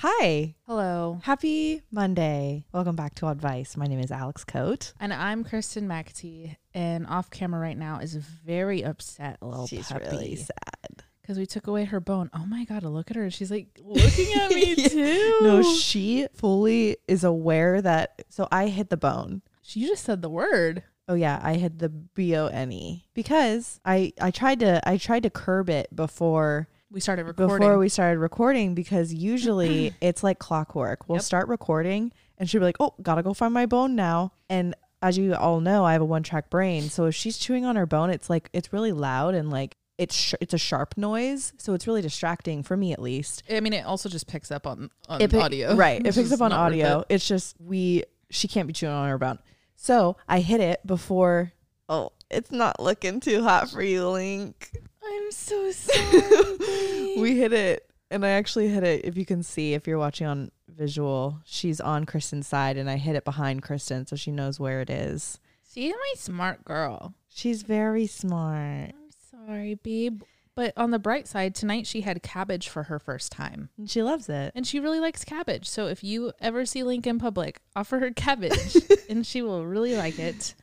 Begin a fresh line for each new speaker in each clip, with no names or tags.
Hi.
Hello.
Happy Monday. Welcome back to Oddvice. My name is Alex Koot.
And I'm Kristen McAtee. And off camera right now is very upset little
She's
puppy.
really sad.
Because we took away her bone. Oh my God, look at her. She's like looking at me too.
No, she fully is aware that. So I hit the bone.
she just said the word.
Oh yeah, I hit the B O N E because I I tried to I tried to curb it before
We started recording.
before we started recording because usually it's like clockwork. We'll
Yep.
start recording and she'll be like, "Oh, gotta go find my bone now." And as you all know, I have a one-track brain, so if she's chewing on her bone, it's like it's really loud and like it's sh- it's a sharp noise, so it's really distracting for me at least.
I mean, it also just picks up on, on
pick-
audio.
right? It picks up on audio.
it.
It's just we she can't be chewing on her bone, so I hit it before. Oh, it's not looking too hot for you, Link.
I'm so sorry.
we hit it and i actually hit it if you can see if you're watching on visual she's on kristen's side and i hit it behind kristen so she knows where it is
She's my smart girl.
she's very smart
I'm sorry, babe. But on the bright side, tonight she had cabbage for her first time.
and she loves it
And she really likes cabbage. So if you ever see Link in public, offer her cabbage and she will really like it.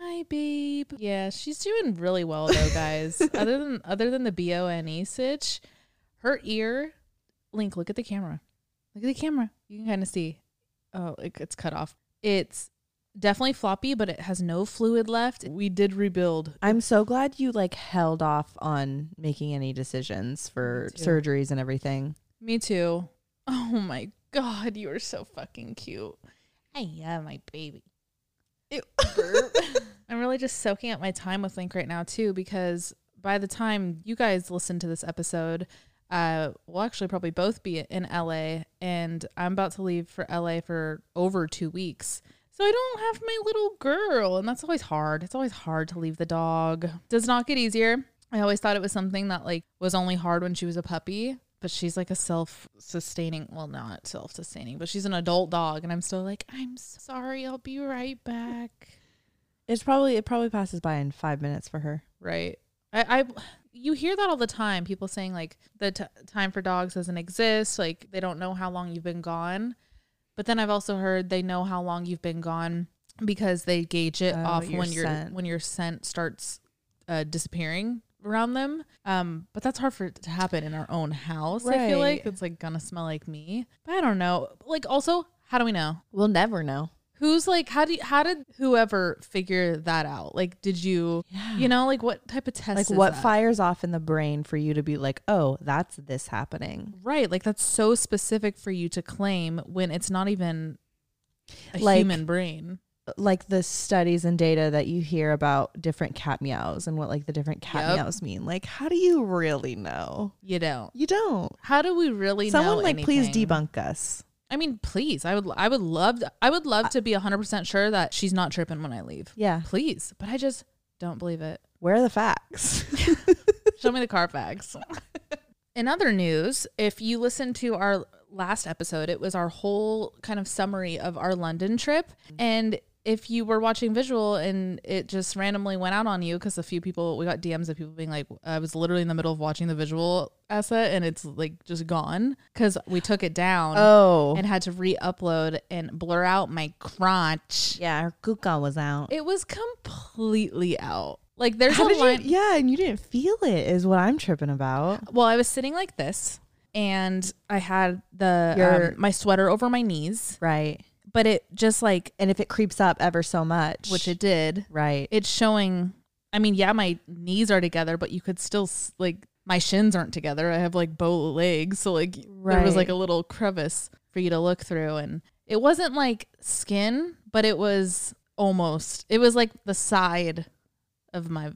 Hi, babe. Yeah, she's doing really well though, guys. other than other than the B O N E sitch, her ear. Link, look at the camera. Look at the camera. You can kind of see. Oh, it, it's cut off. It's definitely floppy, but it has no fluid left. We did rebuild.
i'm so glad you like held off on making any decisions for surgeries and everything
Me too. Oh my god, you are so fucking cute. I yeah, my baby. I'm really just soaking up my time with Link right now too, because by the time you guys listen to this episode, uh, we'll actually probably both be in LA, and I'm about to leave for LA for over two weeks. So I don't have my little girl, and that's always hard. It's always hard to leave the dog. Does not get easier. I always thought it was something that like was only hard when she was a puppy, but she's like a self-sustaining, well, not self-sustaining, but she's an adult dog, and I'm still like, I'm sorry, I'll be right back.
it's probably it probably passes by in five minutes for her
Right. I, I you hear that all the time. People saying like the t- time for dogs doesn't exist. Like they don't know how long you've been gone. But then I've also heard they know how long you've been gone because they gauge it
Oh,
off
your
when your
scent.
when your scent starts uh, disappearing around them. Um, but that's hard for it to happen in our own house. I feel like
Right.
it's like gonna smell like me. But I don't know. Like also, how do we know?
we'll never know
Who's like how do you, how did whoever figure that out? Like did you
yeah
you know like what type of test
like
is
what
that?
fires off in the brain for you to be like oh that's this happening
Right. Like that's so specific for you to claim when it's not even a
Like-
human brain.
Like the studies and data that you hear about different cat meows and what like the different cat
Yep.
meows mean. Like, how do you really know?
You don't.
You don't.
How do we really know Someone
like please debunk us.
I mean, please. I would I would love I would love to be 100% sure that she's not tripping when I leave.
Yeah.
Please. But I just don't believe it.
Where are the facts?
Show me the Carfax. In other news, if you listen to our last episode, it was our whole kind of summary of our London trip. And if you were watching visual and it just randomly went out on you, because a few people, we got DMs of people being like, I was literally in the middle of watching the visual asset and it's like just gone because we took it down
oh.
and had to re upload and blur out my crotch.
yeah, her kuka was out.
It was completely out. Like there's
How
a line.
you Yeah, and you didn't feel it is what I'm tripping about.
Well, I was sitting like this, and I had the
Your-
um, my sweater over my knees,
Right.
But it just like
And if it creeps up ever so much,
which it did.
right.
It's showing. I mean, yeah, my knees are together, but you could still like my shins aren't together. I have like bow legs, so like there was like a little crevice for you to look through, and it wasn't like skin, but it was almost. It was like the side of my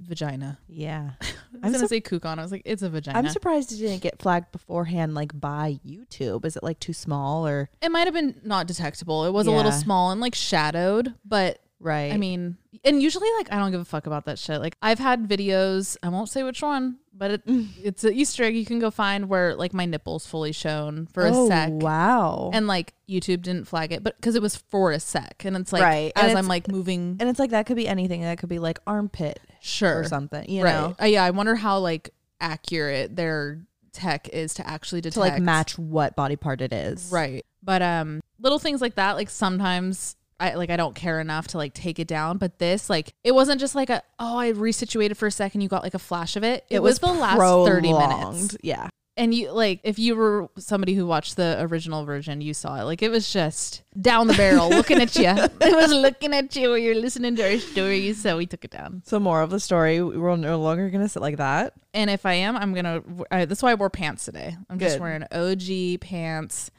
vagina.
yeah.
I was gonna
sup-
say kukon. I was like, it's a vagina.
I'm surprised it didn't get flagged beforehand like by YouTube. Is it like too small or
It might have been not detectable. It was a little small and like shadowed, but
right?
I mean, and usually like I don't give a fuck about that shit. Like I've had videos, I won't say which one, but it, it's an Easter egg you can go find where like my nipples fully shown for
oh,
a sec.
wow.
And like YouTube didn't flag it, but because it was for a sec, and it's like
Right.
As I'm like moving,
and it's like that could be anything. That could be like armpit
sure,
or something. You
right?
know,
Uh, yeah, I wonder how like accurate their tech is to actually detect
to like match what body part it is.
Right. But um little things like that, like sometimes I like I don't care enough to like take it down. But this, like, it wasn't just like a oh, I resituated for a second, you got like a flash of it. It, was, the last 30 minutes.
Yeah.
And you like if you were somebody who watched the original version, you saw it. Like it was just down the barrel looking at you. It was looking at you while you're listening to our stories. So we took it down.
So more of the story, we're no longer gonna sit like that.
And if I am, I'm gonna. I, that's why I wore pants today. I'm just wearing OG pants,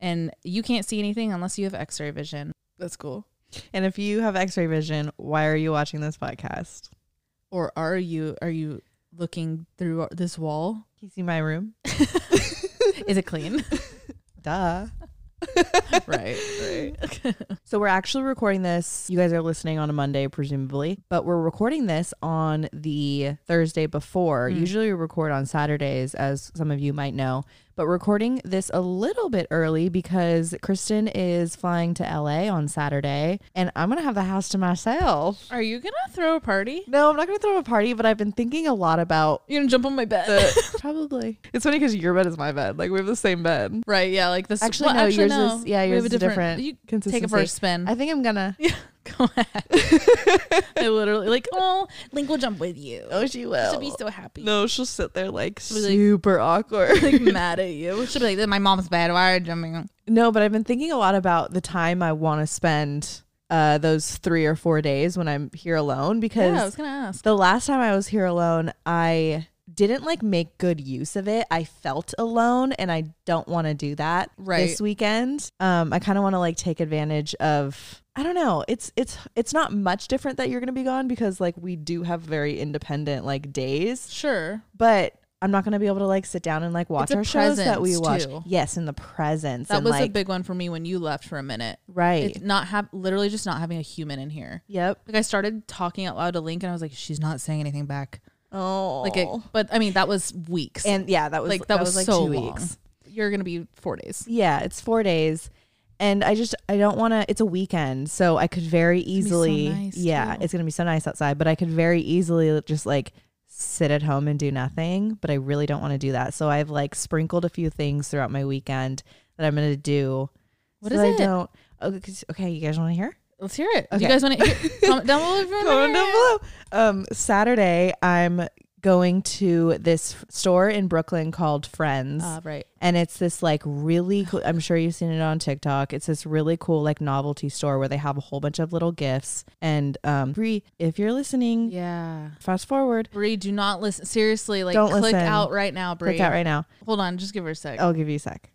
and you can't see anything unless you have X-ray vision.
That's cool. And if you have X-ray vision, why are you watching this podcast?
Or are you? Are you looking through this wall?
Can you see my room?
Is it clean?
Duh.
right. Right.
So we're actually recording this. You guys are listening on a Monday, presumably, but we're recording this on the Thursday before.
Mm.
Usually we record on Saturdays, as some of you might know, but recording this a little bit early because Kristen is flying to LA on Saturday, and I'm gonna have the house to myself.
Are you gonna throw a party?
No, I'm not gonna throw a party, but I've been thinking a lot about
You're gonna jump on my bed.
the probably. It's funny because your bed is my bed. Like we have the same bed.
right. Yeah. Like this.
Actually,
well,
no,
actually,
yours
no.
is yeah, yours is a different.
You take it for a spin.
I think I'm gonna.
Go ahead. I literally like. Oh, Link will jump with you.
Oh, she will.
She'll be so happy.
No, she'll sit there like
She'll like-
super awkward.
like mad at you. She'll be like, "My mom's bad. Why are you jumping?" on-"
no, but I've been thinking a lot about the time I want to spend uh, those three or four days when I'm here alone because
Yeah, I was gonna ask.
the last time I was here alone, I didn't like make good use of it. I felt alone and I don't want to do that
Right.
this weekend. Um I kind of want to like take advantage of I don't know. It's it's it's not much different that you're going to be gone because like we do have very independent like days,
Sure.
but I'm not going to be able to like sit down and like watch our shows that we watch.
too.
Yes, in the presence.
That was
like,
a big one for me when you left for a minute.
right.
It's not have literally just not having a human in here.
yep.
Like I started talking out loud to Link, and I was like, "She's not saying anything back."
Oh.
Like, it, oh. but I mean, that was weeks.
and yeah, that was
like that, was,
like
so
2
long.
weeks.
You're gonna be four days.
Yeah, it's four days. And I just I don't want to. It's a weekend, so I could very
gonna so
easily.
nice,
yeah,
too.
it's gonna be so nice outside, but I could very easily just like sit at home and do nothing. But I really don't want to do that. So I've like sprinkled a few things throughout my weekend that I'm gonna do.
What
so
is
that
it?
I don't. Okay, 'cause- okay, you guys want to hear?
Let's hear it. Do you guys want to comment down below if you
Comment down below. Um, Saturday, I'm going to this f- store in Brooklyn called Friends.
Uh, right.
and it's this like really cool i'm sure you've seen it on tiktok it's this really cool like novelty store where they have a whole bunch of little gifts and um Bree, if you're listening
Yeah.
fast forward
Bree, do not listen. Seriously, like
Don't
click
listen.
out right now, Bree.
click out right now
Hold on, just give her a sec.
i'll give you a sec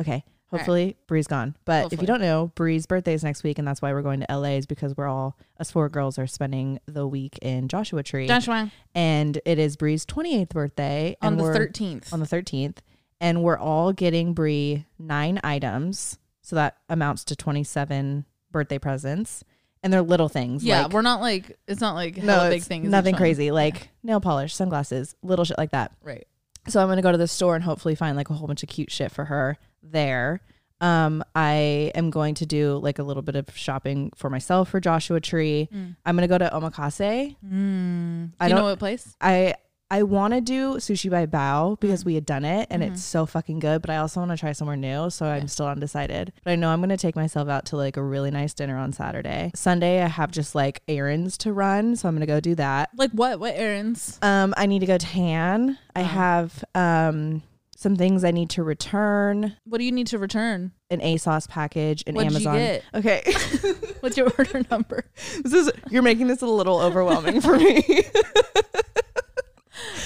okay hopefully Bree's gone. But if you don't know Bree's birthday is next week and that's why we're going to la is because we're all us four girls are spending the week in joshua tree.
Joshua.
And it is Bree's 28th birthday
on the thirteenth.
on the 13th and we're all getting Bree nine items. So that amounts to 27 birthday presents. And they're little things
Yeah,
like,
we're not like it's not like
no
big things.
nothing
each one.
crazy like nail polish sunglasses little shit like that.
Right.
so i'm gonna go to the store and hopefully find like a whole bunch of cute shit for her there um i am going to do like a little bit of shopping for myself for joshua tree
Mm.
i'm gonna go to omakase
Mm. Do
I
you know
don't-
what place?
I I want to do sushi by Bao because
Mm.
we had done it and
Mhm.
it's so fucking good. But I also want to try somewhere new, so I'm still undecided. But I know I'm gonna take myself out to like a really nice dinner on Saturday. Sunday I have just like errands to run, so I'm gonna go do that.
Like what? What errands?
Um, I need to go tan. I
Uh.
have um some things I need to return.
What do you need to return?
An ASOS package, an
What'd you
Amazon. Okay,
What's your order number?
this is you're making this a little overwhelming for me.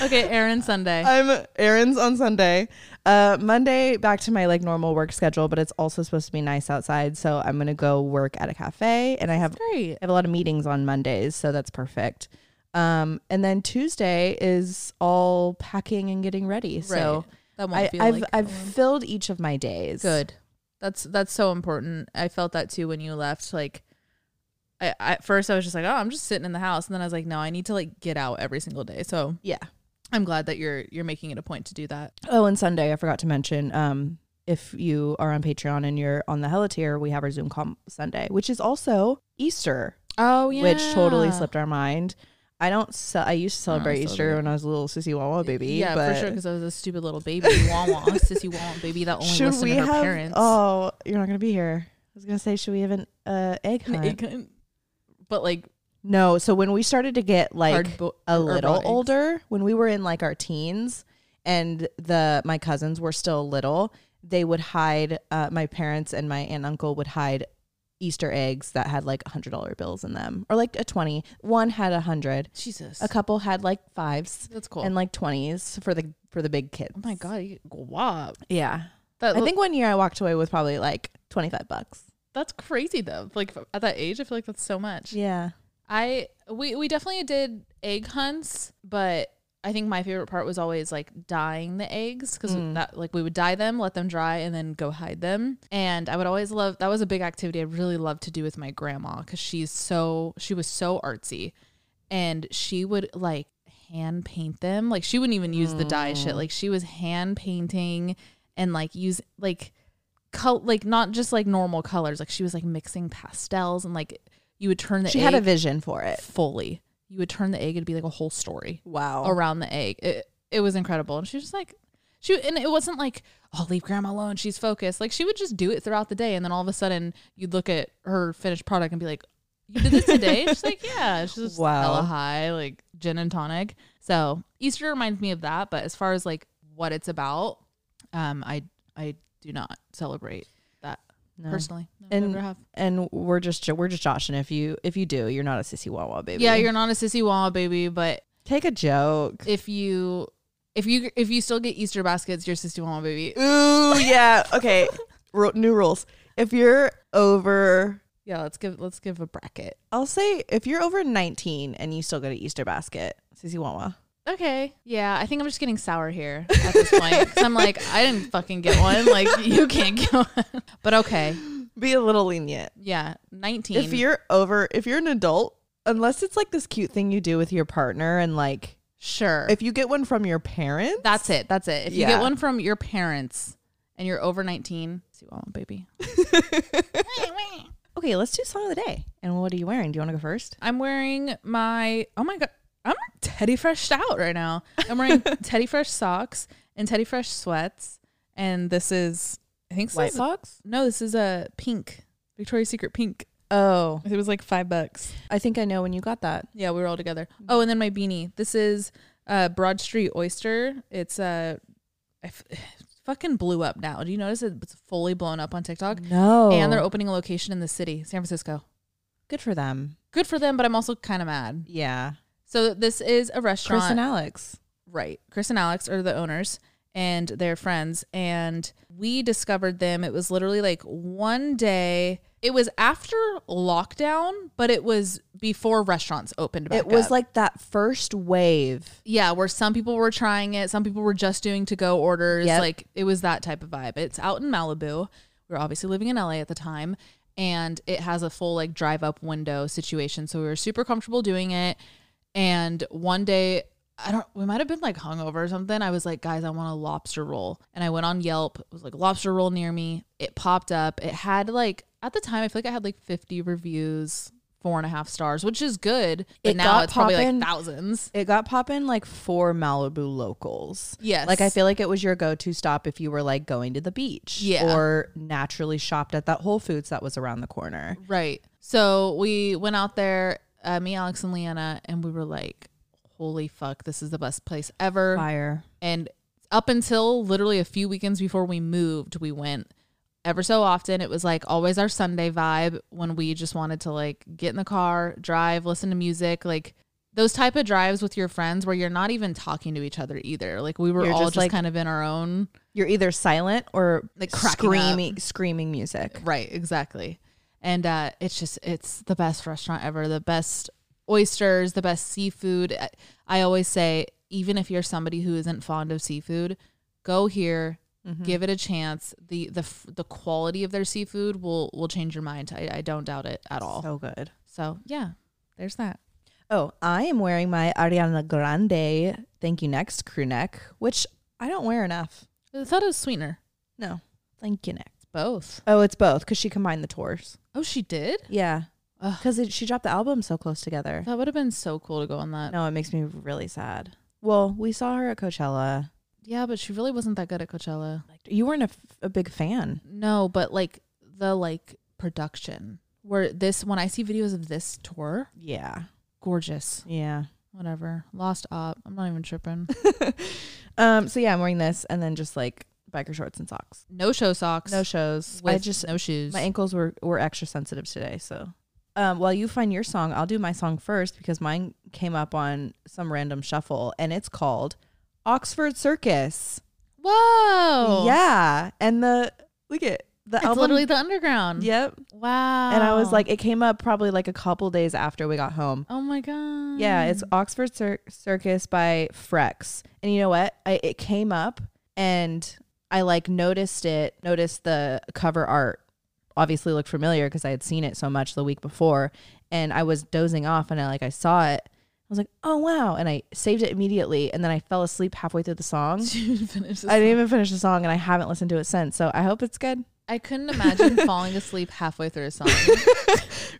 Okay, Aaron Sunday.
I'm errands on Sunday. Uh, Monday back to my like normal work schedule, but it's also supposed to be nice outside, so I'm gonna go work at a cafe, and I have I have a lot of meetings on Mondays, so that's perfect. Um, and then Tuesday is all packing and getting ready. So
That won't
I,
feel
I've
like
I've
alone.
filled each of my days.
good. That's that's so important. I felt that too when you left. Like, I, I at first I was just like, oh, I'm just sitting in the house, and then I was like, no, I need to like get out every single day. So
Yeah.
I'm glad that you're you're making it a point to do that.
Oh, and Sunday I forgot to mention. Um, if you are on Patreon and you're on the Hella tier, we have our Zoom call Sunday, which is also Easter.
Oh yeah,
which totally slipped our mind. I don't. Ce- I used to celebrate Easter when I was a little sissy wawa baby.
yeah,
but
for sure. Because I was a stupid little baby, wawa, sissy wawa baby that only
should
listened
we
to her
have?
parents.
Oh, you're not gonna be here. I was gonna say, should we have an uh, egg
An
hunt?
egg hunt. But like
No. So when we started to get like
bo-
a little
eggs.
older, when we were in like our teens, and the my cousins were still little, they would hide. Uh, my parents and my aunt and uncle would hide Easter eggs that had like hundred dollar bills in them, or like a twenty. One had a hundred.
Jesus,
A couple had like fives
that's cool.
and like twenties for the for the big kids.
oh my god, you guap.
Yeah.
That
I think one year I walked away with probably like twenty five bucks.
that's crazy though. Like at that age, I feel like that's so much.
Yeah.
I we we definitely did egg hunts, but I think my favorite part was always like dyeing the eggs because
Mm.
that like we would dye them, let them dry, and then go hide them. And I would always love that was a big activity I really loved to do with my grandma because she's so she was so artsy, and she would like hand paint them. Like she wouldn't even use the dye shit.
Mm.
Like she was hand painting and like use like col- like not just like normal colors. Like she was like mixing pastels and like you would turn the
She had a vision for it.
fully. You would turn the egg, it'd be like a whole story
Wow.
around the egg. It it was incredible. And she was just like she and it wasn't like, oh leave grandma alone, she's focused. Like she would just do it throughout the day and then all of a sudden you'd look at her finished product and be like, You did this today? she's like, Yeah. She's just
Wow.
hella high, like gin and tonic. So Easter reminds me of that, but as far as like what it's about, um, I I do not celebrate
No.
personally. No,
And-
never have.
and we're just we're just joshing. If you if you do, you're not a sissy wawa baby.
Yeah, you're not a sissy wall baby, but
take a joke.
if you if you if you still get Easter baskets, you're Sister Mama baby.
Ooh, yeah. Okay. Ru- new rules. If you're over,
Yeah, let's give let's give a bracket.
I'll say if you're over 19 and you still go to Easter basket, sissy wawa.
Okay. Yeah, I think I'm just getting sour here at this point. Cause I'm like, I didn't fucking get one. Like you can't get one. But okay.
Be a little lenient.
Yeah. 19.
If you're over, if you're an adult, unless it's like this cute thing you do with your partner, and like
sure.
if you get one from your parents,
that's it. That's it. If you
Yeah.
get one from your parents and you're over 19, see Mama baby.
okay. Let's do song of the day. And what are you wearing? Do you want to go first?
I'm wearing my oh my god, I'm Teddy Fresh out right now. I'm wearing Teddy Fresh socks and Teddy Fresh sweats, and this is I think
White socks.
no, this is a pink Victoria's Secret pink.
Oh,
It was like five bucks.
I think I know when you got that.
Yeah, we were all together. Oh, and then my beanie. This is uh Broad Street Oyster. It's uh, I f- fucking blew up now. Do you notice it? it's fully blown up on TikTok?
No,
And they're opening a location in the city, San Francisco.
good for them.
Good for them, but I'm also kind of mad.
Yeah,
So this is a restaurant.
Chris and Alex.
Right. Chris and Alex are the owners and they're friends. And we discovered them. It was literally like one day. It was after lockdown, but it was before restaurants opened back
It was
up.
like that first wave.
yeah, where some people were trying it, some people were just doing to go orders.
Yep.
Like it was that type of vibe. It's out in Malibu. We were obviously living in LA at the time. And it has a full like drive up window situation. So we were super comfortable doing it. And one day, I don't, we might have been like hungover or something. I was like, guys, I want a lobster roll. And I went on Yelp. It was like lobster roll near me. It popped up. It had like, at the time, I feel like I had like 50 reviews, four and a half stars, which is good. But
It
now it's probably like thousands.
It got poppin' like for Malibu locals.
Yes.
Like I feel like it was your go-to stop if you were like going to the beach,
Yeah.
or naturally shopped at that Whole Foods that was around the corner.
Right. So we went out there, uh, me, Alex, and Leanna, and we were like, holy fuck, this is the best place ever.
Fire.
And up until literally a few weekends before we moved, we went ever so often. It was like always our Sunday vibe when we just wanted to like get in the car, drive, listen to music, like those type of drives with your friends where you're not even talking to each other either. Like we were
You're
all
just,
just,
like-
kind of in our own
You're either silent or
Like cracking up.
screaming, screaming music.
Right, exactly. And uh, it's just it's the best restaurant ever. The best oysters, the best seafood. I- always say, even if you're somebody who isn't fond of seafood, go here,
Mm-hmm.
give it a chance. the the The quality of their seafood will will change your mind. I, I don't doubt it at all.
So good.
So yeah, there's that.
Oh, I am wearing my Ariana Grande Thank You Next crew neck, which I don't wear enough.
I thought it was sweetener.
No, Thank You Next.
Both.
Oh, it's both because she combined the tours.
Oh, she did.
Yeah. Because she dropped the album so close together.
That would have been so cool to go on that.
No, it makes me really sad. Well, we saw her at Coachella.
Yeah, but she really wasn't that good at Coachella.
You weren't a, f- a big fan.
No, but like the like production where this when I see videos of this tour,
Yeah,
gorgeous.
yeah.
Whatever. Lost op. I'm not even tripping.
um. So yeah, I'm wearing this and then just like biker shorts and socks.
No show socks.
No shows. I just
no shoes.
my ankles were were extra sensitive today. So, um, while you find your song, I'll do my song first because mine came up on some random shuffle and it's called Oxford Circus.
Whoa.
Yeah, and the look at the
It's
album.
literally the underground.
Yep.
Wow.
And I was like, it came up probably like a couple days after we got home.
oh my god.
Yeah, it's Oxford Cir- Circus by Frex. And you know what? I, it came up and I like noticed it, noticed the cover art. Obviously looked familiar because I had seen it so much the week before. And I was dozing off and I like I saw it. I was like, oh wow. And I saved it immediately. And then I fell asleep halfway through the song.
You this
I didn't even finish the song and I haven't listened to it since. So I hope it's good.
I couldn't imagine falling asleep halfway through a song.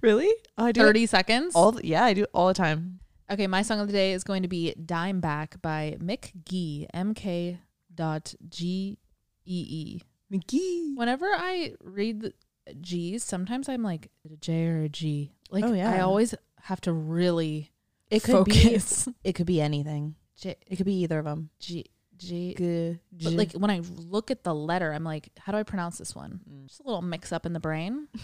Really? Oh, I do
30 seconds.
all the, yeah, I do all the time.
Okay, my song of the day is going to be Dime Back by Mick Gee, MK dot G E E.
McGee.
Whenever I read the G's, sometimes I'm like, a J or a G? Like,
Oh, yeah.
I always have to really
It could
focus.
be it could be anything.
J,
It could be either of them.
G, G.
Good.
But like when I look at the letter, I'm like, how do I pronounce this one?
Mm.
Just a little mix up in the brain.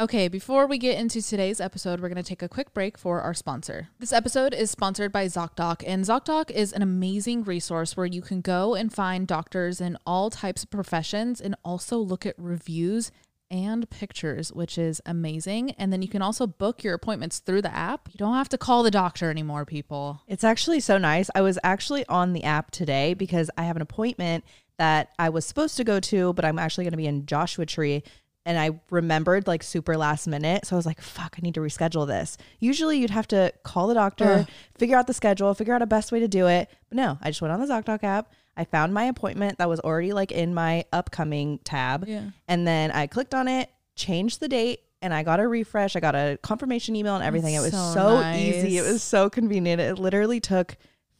Okay, before we get into today's episode, we're going to take a quick break for our sponsor. This episode is sponsored by ZocDoc, and ZocDoc is an amazing resource where you can go and find doctors in all types of professions and also look at reviews and pictures, which is amazing. And then you can also book your appointments through the app. You don't have to call the doctor anymore, people.
It's actually so nice. I was actually on the app today because I have an appointment that I was supposed to go to, but I'm actually going to be in Joshua Tree. And I remembered like super last minute. So I was like, fuck, I need to reschedule this. Usually you'd have to call the doctor,
Ugh.
figure out the schedule, figure out a best way to do it. But no, I just went on the ZocDoc app. I found my appointment that was already like in my upcoming tab.
Yeah.
And then I clicked on it, changed the date, and I got a refresh. I got a confirmation email and everything. it was
so
so, easy. It was so convenient. It literally took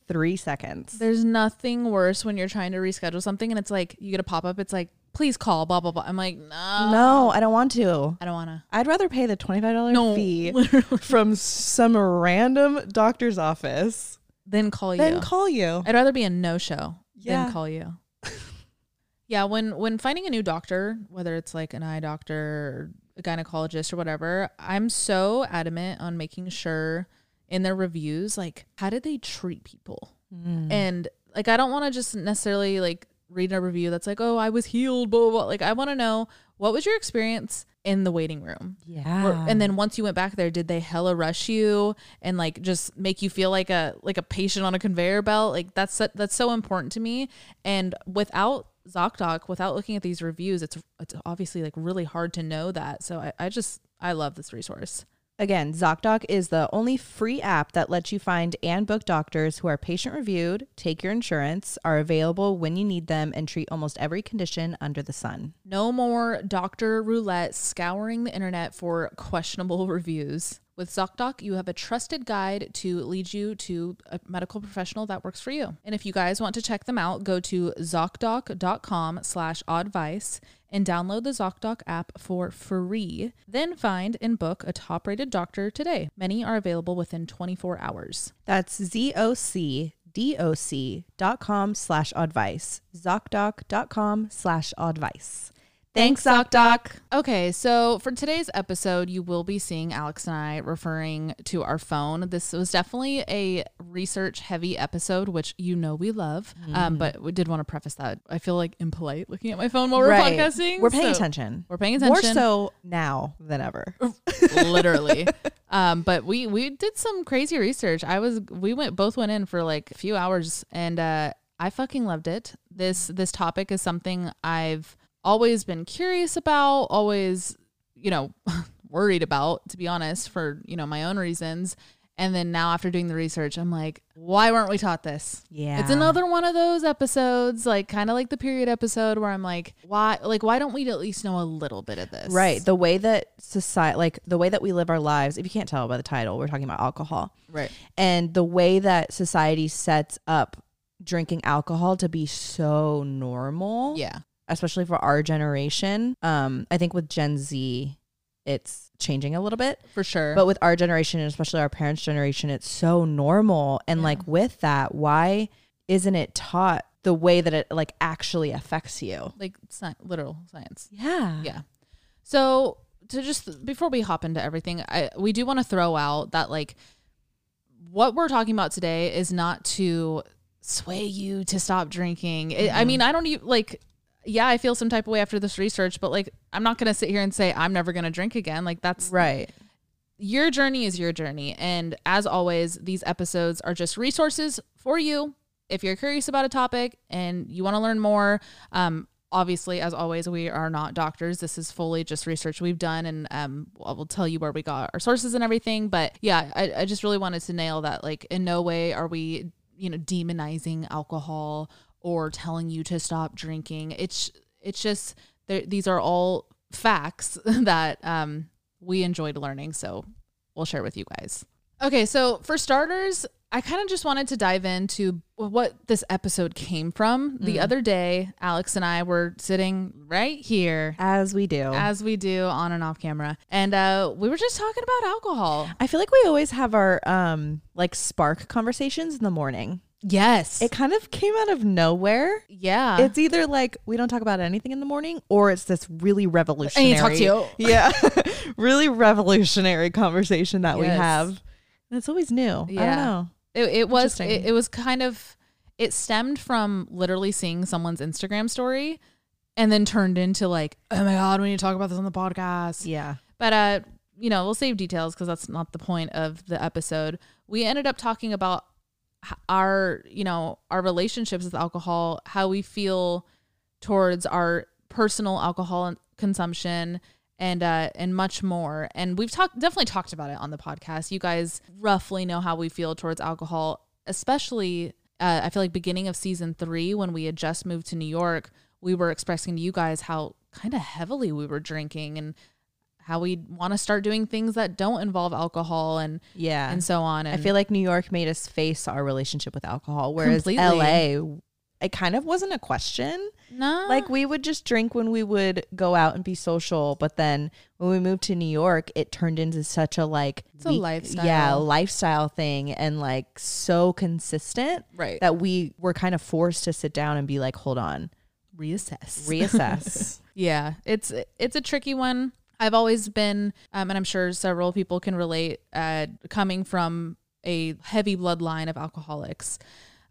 three seconds.
There's nothing worse when you're trying to reschedule something and it's like you get a pop up. It's like, please call, blah, blah, blah. I'm like, no.
no, I don't want to.
I don't want to.
I'd rather pay the $25
No.
fee
Literally.
from some random doctor's office
Then call you.
than call you.
I'd rather be a no show
Yeah.
than call you. yeah, when when finding a new doctor, whether it's like an eye doctor or a gynecologist or whatever, I'm so adamant on making sure in their reviews, like, how did they treat people?
Mm.
And like, I don't want to just necessarily like read a review that's like, oh, I was healed, blah, blah, blah. Like, I want to know what was your experience in the waiting room?
yeah.
Or- and then once you went back there, did they hella rush you and like just make you feel like a like a patient on a conveyor belt? Like that's that's so important to me. And without ZocDoc, without looking at these reviews, it's it's obviously like really hard to know that. So I, I just I love this resource.
Again, ZocDoc is the only free app that lets you find and book doctors who are patient reviewed, take your insurance, are available when you need them, and treat almost every condition under the sun.
No more doctor roulette scouring the internet for questionable reviews. With ZocDoc, you have a trusted guide to lead you to a medical professional that works for you. And if you guys want to check them out, go to ZocDoc.com slash oddvice and download the ZocDoc app for free. Then find and book a top-rated doctor today. Many are available within 24 hours.
That's Z-O-C-D-O-C dot com slash oddvice. ZocDoc.com slash oddvice. Thanks, ZocDoc.
Okay, so for today's episode, you will be seeing Alex and I referring to our phone. This was definitely a research heavy episode, which you know we love. Um, but we did want to preface that. I feel like impolite looking at my phone while we're
Right.
podcasting.
We're paying
so-
attention.
We're paying attention.
More so now than ever.
literally. Um, but we we did some crazy research. I was we went both went in for like a few hours and uh I fucking loved it. This this topic is something I've always been curious about, always, you know, worried about, to be honest, for, you know, my own reasons. And then now after doing the research, I'm like, why weren't we taught this?
Yeah.
It's another one of those episodes, like kind of like the period episode where I'm like, why like why don't we at least know a little bit of this?
Right. The way that society, like the way that we live our lives, if you can't tell by the title, we're talking about alcohol.
Right.
And the way that society sets up drinking alcohol to be so normal.
Yeah.
Especially for our generation. Um, I think with Gen Z, it's changing a little bit.
For sure.
But with our generation, and especially our parents' generation, it's so normal. And
Yeah.
like with that, why isn't it taught the way that it like actually affects you?
like sci- literal science.
Yeah.
Yeah. So to just before we hop into everything, I we do want to throw out that like what we're talking about today is not to sway you to stop drinking. It, I mean, I don't even like. Yeah, I feel some type of way after this research, but like, I'm not gonna sit here and say I'm never gonna drink again. Like, that's
Right.
your journey is your journey. And as always, these episodes are just resources for you. If you're curious about a topic and you want to learn more, um, obviously, as always, we are not doctors. This is fully just research we've done, and um, I will tell you where we got our sources and everything. But yeah, I, I just really wanted to nail that. Like, in no way are we, you know, demonizing alcohol or telling you to stop drinking. It's it's just these are all facts that um, we enjoyed learning. So we'll share with you guys. Okay, so for starters, I kind of just wanted to dive into what this episode came from. The other day, Alex and I were sitting right here.
As we do.
As we do on and off camera. And uh, we were just talking about alcohol.
I feel like we always have our um like spark conversations in the morning.
Yes.
It kind of came out of nowhere.
yeah.
It's either like we don't talk about anything in the morning or it's this really revolutionary
talk to you.
Yeah. really revolutionary conversation that we have. And it's always new. I
Yeah.
don't know.
It, it was it, it was kind of it stemmed from literally seeing someone's Instagram story and then turned into like, oh my god, we need to talk about this on the podcast.
Yeah.
But uh, you know, we'll save details because that's not the point of the episode. We ended up talking about our, you know, our relationships with alcohol, how we feel towards our personal alcohol consumption and uh and much more. And we've talked definitely talked about it on the podcast. You guys roughly know how we feel towards alcohol, especially uh, I feel like beginning of season 3 when we had just moved to New York, we were expressing to you guys how kind of heavily we were drinking and how we want to start doing things that don't involve alcohol and
Yeah.
and so on. And
I feel like New York made us face our relationship with alcohol, whereas
Completely.
LA, it kind of wasn't a question.
no,
Like we would just drink when we would go out and be social, but then when we moved to New York, it turned into such a like
It's a lifestyle.
yeah, lifestyle thing, and like so consistent
right
that we were kind of forced to sit down and be like, hold on,
reassess.
reassess.
Yeah, it's it's a tricky one. I've always been, um, and I'm sure several people can relate. Uh, coming from a heavy bloodline of alcoholics,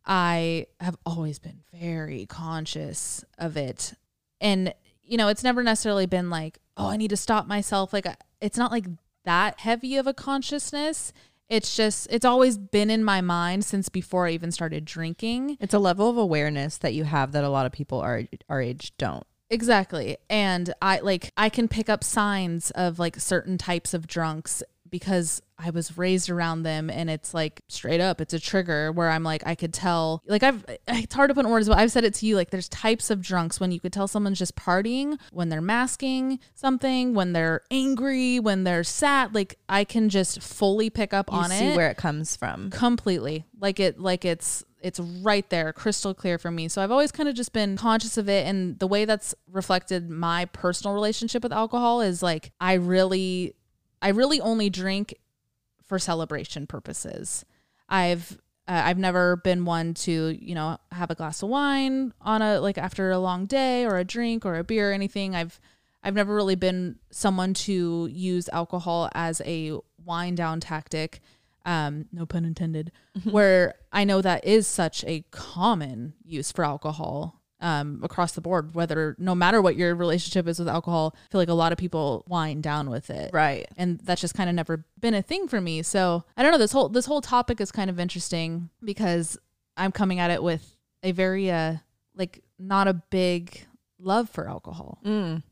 I have always been very conscious of it, and you know, it's never necessarily been like, oh, I need to stop myself. Like, it's not like that heavy of a consciousness. It's just, it's always been in my mind since before I even started drinking.
it's a level of awareness that you have that a lot of people our our age don't.
Exactly. And I like I can pick up signs of like certain types of drunks because I was raised around them and it's like straight up it's a trigger where I'm like I could tell like I've it's hard to put in words but I've said it to you like there's types of drunks when you could tell someone's just partying when they're masking something when they're angry when they're sad like I can just fully pick up
You
on
see
it
where it comes from.
completely like it like it's it's right there crystal clear for me so i've always kind of just been conscious of it and the way that's reflected my personal relationship with alcohol is like i really i really only drink for celebration purposes i've uh, I've never been one to, you know, have a glass of wine on a like after a long day or a drink or a beer or anything. I've I've never really been someone to use alcohol as a wind down tactic. Um, no pun intended. where I know that is such a common use for alcohol um, across the board. Whether no matter what your relationship is with alcohol, I feel like a lot of people wind down with it
Right.
and that's just kind of never been a thing for me. So I don't know. This whole this whole topic is kind of interesting because I'm coming at it with a very uh like not a big love for alcohol.
Mm.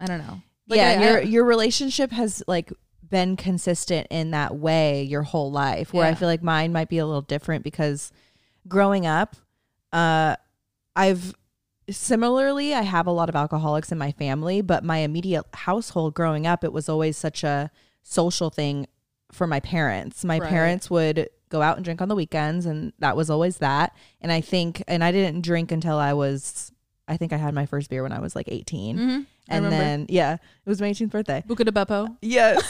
I don't know. Like,
yeah,
I-
your
I-
your relationship has like been consistent in that way your whole life. Where I feel like mine might be a little different because growing up, uh, I've similarly I have a lot of alcoholics in my family, but my immediate household growing up, it was always such a social thing for my parents. My
Right.
parents would go out and drink on the weekends, and that was always that. And I think, and I didn't drink until I was, I think I had my first beer when I was like 18.
Mm-hmm.
And then, yeah, it was my 18th birthday.
Buca de Beppo.
Yes.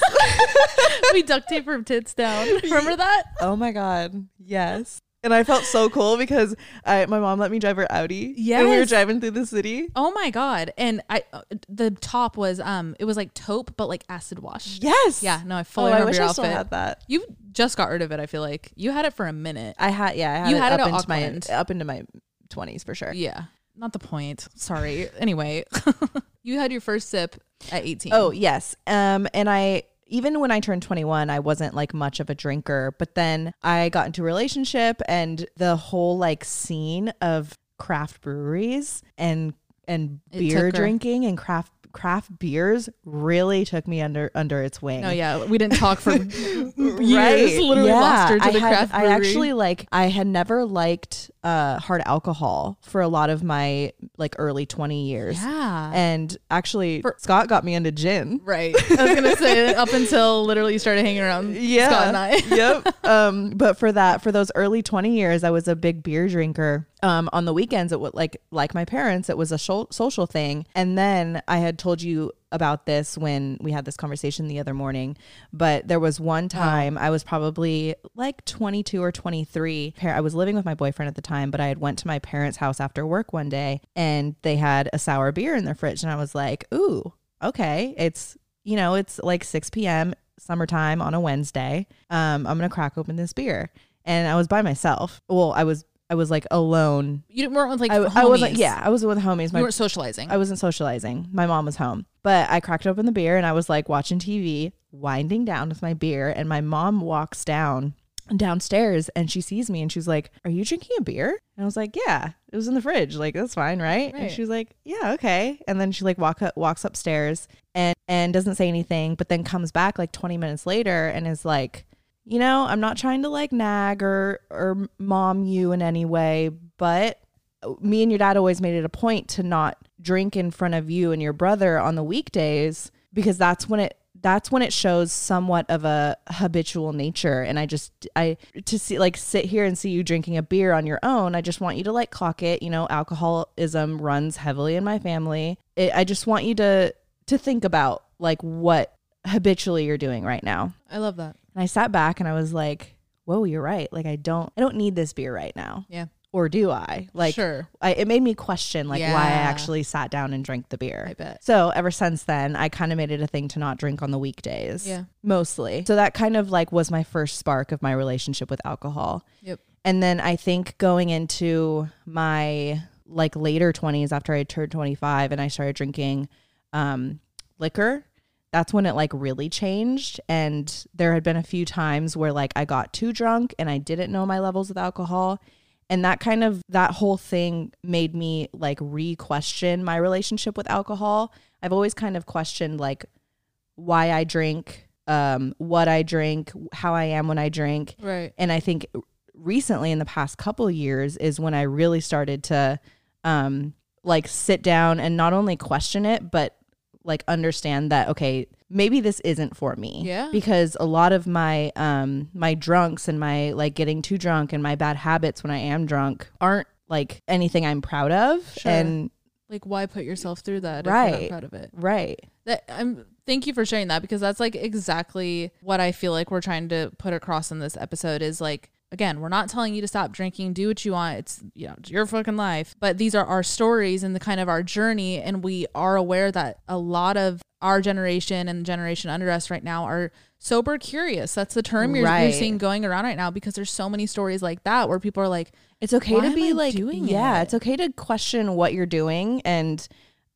we duct tape her tits down. Remember that?
oh my God. Yes. And I felt so cool because I, my mom let me drive her Audi. And we were
Yes.
driving through the city.
Oh my god! And I, uh, the top was um, it was like taupe, but like acid wash.
Yes.
Yeah, no, I
Oh,
fully
I
remember
wish
your
I
outfit.
still had that.
You just got rid of it. I feel like you had it for a minute.
I had, yeah, I had
You
it
had it
up
at
into my
Auckland.
up into my 20s for sure.
Yeah, not the point. Sorry. anyway, you had your first sip at eighteen.
Oh yes. Um, and I even when I turned 21, I wasn't like much of a drinker. But then I got into a relationship, and the whole like scene of craft breweries and and
It
beer drinking and craft craft beers really took me under under its wing.
Oh yeah, we didn't talk for years.
Right.
Literally
yeah.
lost her to
I
the
had-
craft
I actually like I had never liked uh hard alcohol for a lot of my like early 20 years.
yeah.
And actually
For-
Scott got me into gin.
Right. I was gonna say up until literally you started hanging around
Yeah.
Scott and I.
yep. Um, but for that, for those early 20 years, I was a big beer drinker. Um, on the weekends, it would like, like my parents, it was a sho- social thing. And then I had told you about this when we had this conversation the other morning, but there was one time I was probably like 22 or 23. I was living with my boyfriend at the time, but I had went to my parents' house after work one day and they had a sour beer in their fridge. And I was like, ooh, okay. It's, you know, it's like 6 p.m summertime on a Wednesday. Um, I'm gonna crack open this beer, and I was by myself. Well, I was I was like alone.
You weren't with like
I,
homies.
I wasn't. Yeah, I was with homies.
You weren't socializing.
I wasn't socializing. My mom was home, but I cracked open the beer and I was like watching TV, winding down with my beer, and my mom walks down downstairs and she sees me and she's like, "Are you drinking a beer?" And I was like, "Yeah, it was in the fridge. Like that's fine, right?" And
Right.
she was like, "Yeah, okay." And then she like walk up, walks upstairs and and doesn't say anything, but then comes back like 20 minutes later and is like, "You know, I'm not trying to like nag or or mom you in any way, but uh, me and your dad always made it a point to not drink in front of you and your brother on the weekdays because that's when it that's when it shows somewhat of a habitual nature. And i just i to see like sit here and see you drinking a beer on your own i just want you to like clock it. You know alcoholism runs heavily in my family. It, i just want you to to think about like what habitually you're doing right now.
I love that.
And i sat back and i was like whoa you're right like i don't i don't need this beer right now
Yeah.
or do I? Like,
sure.
I, it made me question like why I actually sat down and drank the beer.
I bet.
So ever since then, I kind of made it a thing to not drink on the weekdays.
Yeah.
mostly. So that kind of like was my first spark of my relationship with alcohol.
Yep.
And then I think going into my like later 20s after I turned 25 and I started drinking um, liquor, that's when it like really changed. And there had been a few times where like I got too drunk and I didn't know my levels with alcohol. And that kind of, that whole thing made me like re question my relationship with alcohol. I've always kind of questioned like why I drink, um, what I drink, how I am when I drink.
Right.
And I think recently in the past couple years is when I really started to um like sit down and not only question it but like understand that okay, maybe this isn't for me.
Yeah.
Because a lot of my um my drunks and my like getting too drunk and my bad habits when I am drunk aren't like anything I'm proud of.
Sure.
And
Like, why put yourself through that? If you're not
Right.
proud of it.
right.
That I'm. Thank you for sharing that because that's like exactly what I feel like we're trying to put across in this episode. Is like again, we're not telling you to stop drinking. Do what you want. It's you know it's your fucking life. But these are our stories and the kind of our journey, and we are aware that a lot of our generation and the generation under us right now are sober curious. That's the term you're, you're seeing going around right now because there's so many stories like that where people are like,
It's okay
Why
to be like
doing
yeah,
it?
it's okay to question what you're doing and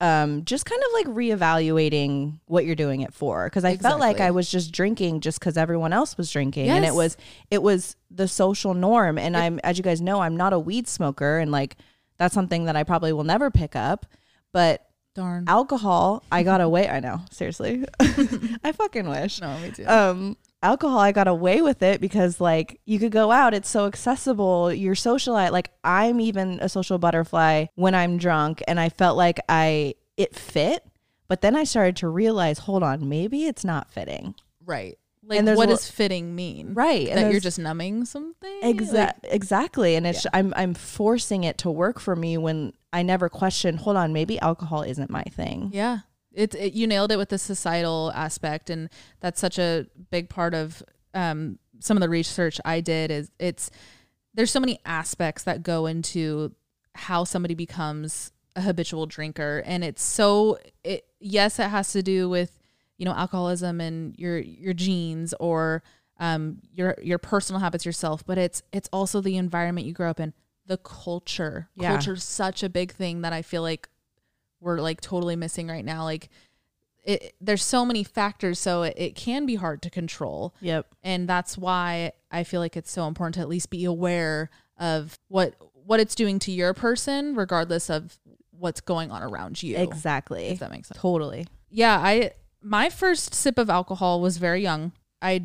um just kind of like reevaluating what you're doing it for because I felt like I was just drinking just cuz everyone else was drinking and it was it was the social norm and I'm as you guys know I'm not a weed smoker and like that's something that I probably will never pick up but
Darn.
Alcohol, I got away. I know, seriously. I fucking wish.
no, me too.
Um, alcohol, I got away with it because like you could go out, it's so accessible. You're socialite. Like I'm even a social butterfly when I'm drunk, and I felt like I it fit. But then I started to realize, hold on, maybe it's not fitting.
right. Like,
and
what does fitting mean?
Right.
That you're just numbing something?
Exact, exactly. And it's I'm I'm forcing it to work for me when I never question, hold on, maybe alcohol isn't my thing.
Yeah. It, it you nailed it with the societal aspect and that's such a big part of um, some of the research I did is it's there's so many aspects that go into how somebody becomes a habitual drinker and it's so it yes it has to do with you know alcoholism and your your genes or um your your personal habits yourself but it's it's also the environment you grow up in the culture
Yeah.
culture's such a big thing that I feel like we're like totally missing right now like it there's so many factors so it, it can be hard to control
Yep.
and that's why I feel like it's so important to at least be aware of what what it's doing to your person regardless of what's going on around you
Exactly.
if that makes sense
Totally.
yeah i my first sip of alcohol was very young i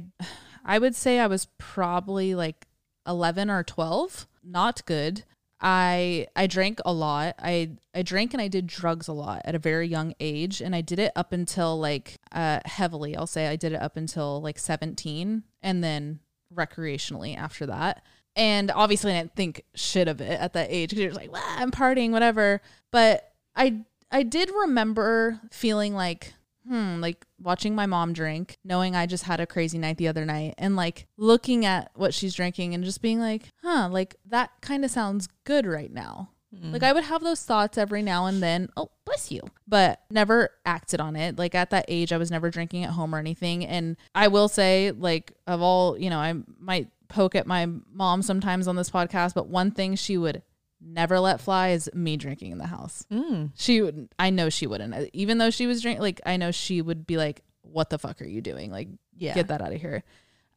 i would say i was probably like 11 or 12 not good i i drank a lot. I i drank and i did drugs a lot at a very young age and i did it up until like uh heavily. I'll say i did it up until like 17 and then recreationally after that. And obviously i didn't think shit of it at that age because you're like well, i'm partying whatever. But i i did remember feeling like hmm, like watching my mom drink, knowing I just had a crazy night the other night, and like looking at what she's drinking and just being like, huh, like that kind of sounds good right now. Like I would have those thoughts every now and then. Oh, bless you. But never acted on it. Like at that age, I was never drinking at home or anything. And I will say, like, of all, you know, I might poke at my mom sometimes on this podcast, but one thing she would never let fly is me drinking in the house.
Mm.
She would, I know she wouldn't. Uh, Even though she was drinking, like, I know she would be like, what the fuck are you doing? Like,
Yeah.
get that out of here.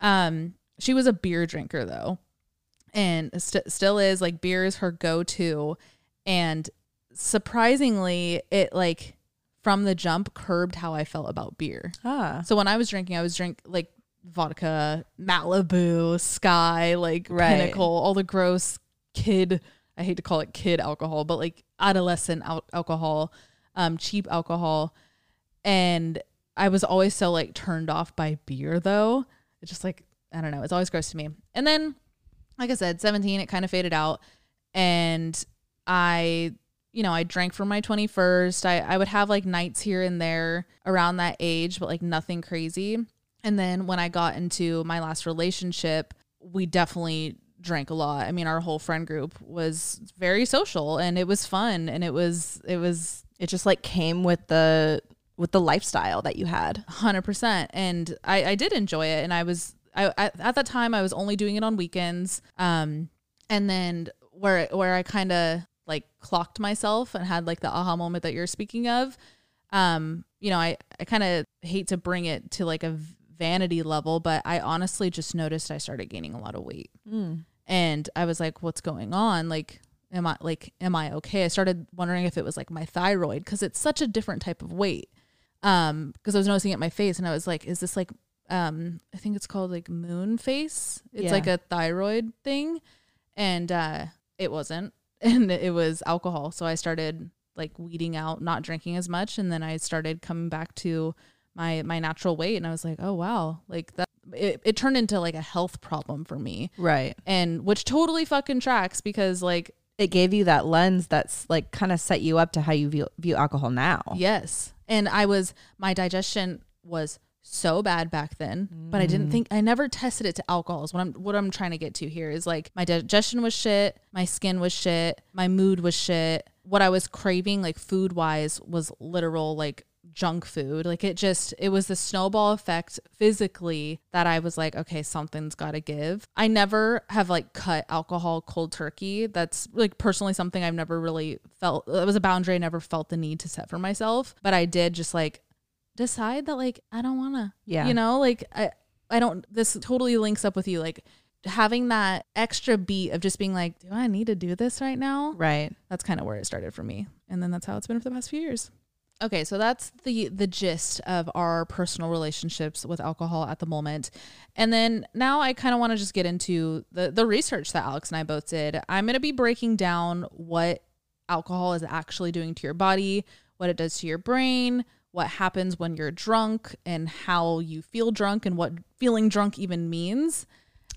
Um, she was a beer drinker though, and st- still is. Like, beer is her go to. And surprisingly, it like from the jump curbed how I felt about beer.
Ah.
So when I was drinking, I was drink like vodka, Malibu, Skyy, like
Right.
Pinnacle, all the gross kid. I hate to call it kid alcohol, but like adolescent al- alcohol, um, cheap alcohol, and I was always so like turned off by beer though. It's just like I don't know. It's always gross to me. And then, like I said, seventeen, it kind of faded out, and I you know, I drank for my 21st. I, I would have like nights here and there around that age, but like nothing crazy. And then when I got into my last relationship, we definitely drank a lot. I mean, our whole friend group was very social and it was fun and it was it was
It just like came with the with the lifestyle that you had.
100% and I I did enjoy it and I was I at, at that time I was only doing it on weekends. Um and then where where I kind of like clocked myself and had like the aha moment that you're speaking of um you know i i kind of hate to bring it to like a vanity level but i honestly just noticed i started gaining a lot of weight and i was like what's going on? Like am i like am i okay? I started wondering if it was like my thyroid because it's such a different type of weight. Um because i was noticing it in my face and i was like is this like um i think it's called like moon face? It's
Yeah.
like a thyroid thing. And uh it wasn't. And it was alcohol. So i started like weeding out not drinking as much. And then i started coming back to my my natural weight. And i was like oh wow. Like that it, it turned into like a health problem for me
Right.
and which totally fucking tracks because like
It gave you that lens that's like kind of set you up to how you view, view alcohol now.
Yes. And I was, my digestion was so bad back then, but I didn't mm. think, I never tested it to alcohols. What I'm, what I'm trying to get to here is like my digestion was shit, my skin was shit, my mood was shit. What I was craving, like food wise, was literal like junk food. Like it just, it was the snowball effect physically that I was like, okay, something's got to give. I never have like cut alcohol cold turkey. That's like personally something I've never really felt. It was a boundary I never felt the need to set for myself. But I did just like decide that like I don't want to.
Yeah.
You know, like I, I don't, this totally links up with you. Like, having that extra beat of just being like, do I need to do this right now?
Right.
That's kind of where it started for me. And then that's how it's been for the past few years. Okay, so that's the the gist of our personal relationships with alcohol at the moment. And then now I kind of want to just get into the the research that Alex and I both did. I'm going to be breaking down what alcohol is actually doing to your body, what it does to your brain, what happens when you're drunk and how you feel drunk and what feeling drunk even means.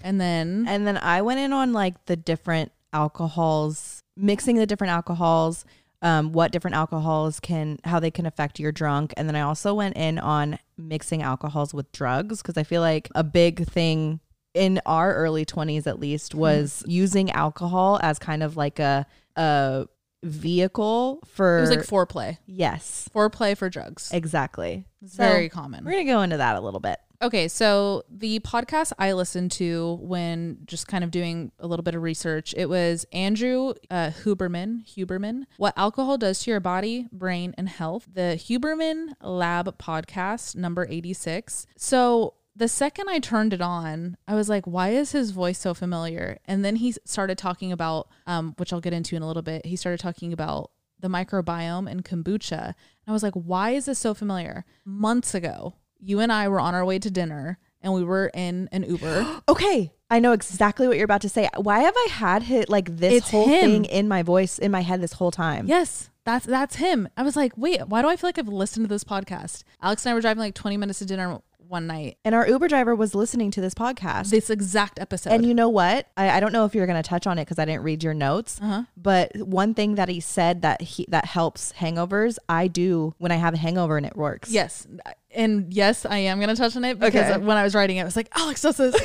And then
And then I went in on like the different alcohols, mixing the different alcohols, um, what different alcohols can, how they can affect your drunk. And then I also went in on mixing alcohols with drugs because I feel like a big thing in our early 20s at least was using alcohol as kind of like a, a vehicle for
it was like foreplay.
yes
Foreplay for drugs.
exactly So,
very common.
we're gonna go into that a little bit
Okay, so the podcast I listened to when just kind of doing a little bit of research, it was Andrew uh, Huberman. Huberman, what alcohol does to your body, brain, and health. The Huberman Lab podcast, number eighty-six. So the second I turned it on, I was like, "Why is his voice so familiar?" And then he started talking about, um, which I'll get into in a little bit. He started talking about the microbiome and kombucha. And I was like, why is this so familiar? Months ago, you and I were on our way to dinner and we were in an Uber.
Okay, I know exactly what you're about to say. Why have I had hit like this
It's
whole
him.
thing in my voice in my head this whole time?
yes, that's that's him. I was like, wait, why do I feel like I've listened to this podcast? Alex and I were driving like 20 minutes to dinner one night.
And our Uber driver was listening to this podcast.
This exact episode.
and you know what? I, I don't know if you're going to touch on it because I didn't read your notes.
Uh-huh.
But one thing that he said that he that helps hangovers, I do when I have a hangover and it works.
Yes. And yes, I am going to touch on it because
Okay.
when I was writing it, I was like, Alex does this.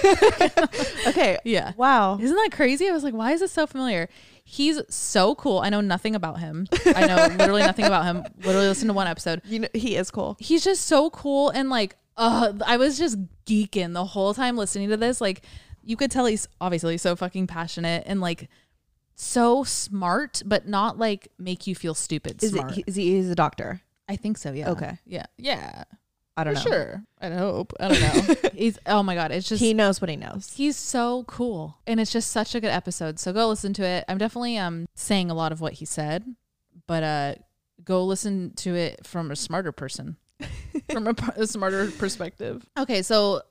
Okay.
yeah.
Wow.
Isn't that crazy? I was like, why is this so familiar? He's so cool. I know nothing about him. I know literally nothing about him. Literally listened to one episode.
You know, he is cool.
He's just so cool and like, uh, I was just geeking the whole time listening to this. Like, you could tell he's obviously so fucking passionate and like so smart, but not like make you feel stupid
Is
smart.
it? Is he? He's a doctor.
I think so. Yeah.
Okay.
Yeah. Yeah.
I don't
For
know.
Sure. I hope. I don't know. he's oh my god. It's just
He knows what he knows.
He's so cool. And it's just such a good episode. So go listen to it. I'm definitely um saying a lot of what he said, but uh go listen to it from a smarter person. from a, a smarter perspective. Okay, so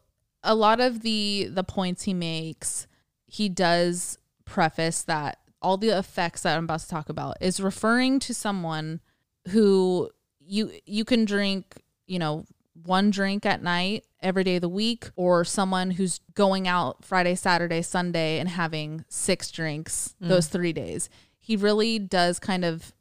a lot of the the points he makes, he does preface that all the effects that I'm about to talk about is referring to someone who you you can drink, you know, one drink at night every day of the week or someone who's going out Friday, Saturday, Sunday and having six drinks mm. those 3 days. He really does kind of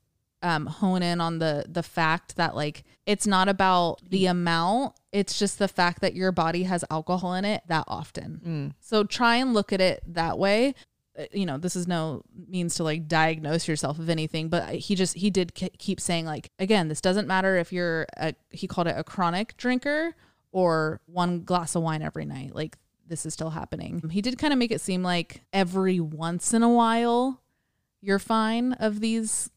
um, hone in on the the fact that like it's not about the amount it's just the fact that your body has alcohol in it that often. So try and look at it that way. Uh, you know this is no means to like diagnose yourself of anything but he just he did k- keep saying like again this doesn't matter if you're a he called it a chronic drinker or one glass of wine every night like this is still happening. He did kind of make it seem like every once in a while you're fine of these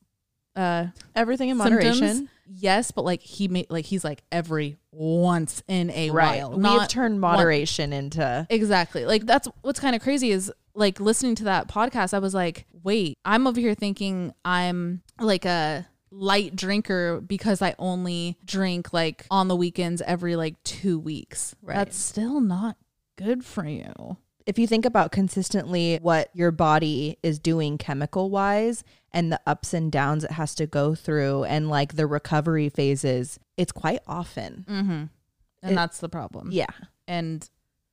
uh
Everything in
symptoms.
moderation.
Yes, but like he made like he's like every once in a
Right.
while.
We've
Not
turned
one-
moderation into.
exactly. Like that's what's kind of crazy is like listening to that podcast. I was like, wait, I'm over here thinking I'm like a light drinker because I only drink like on the weekends every like two weeks.
Right.
That's still not good for you.
If you think about consistently what your body is doing chemical wise and the ups and downs it has to go through and like the recovery phases, it's quite often.
Mm-hmm. And
It-
that's the problem.
Yeah.
and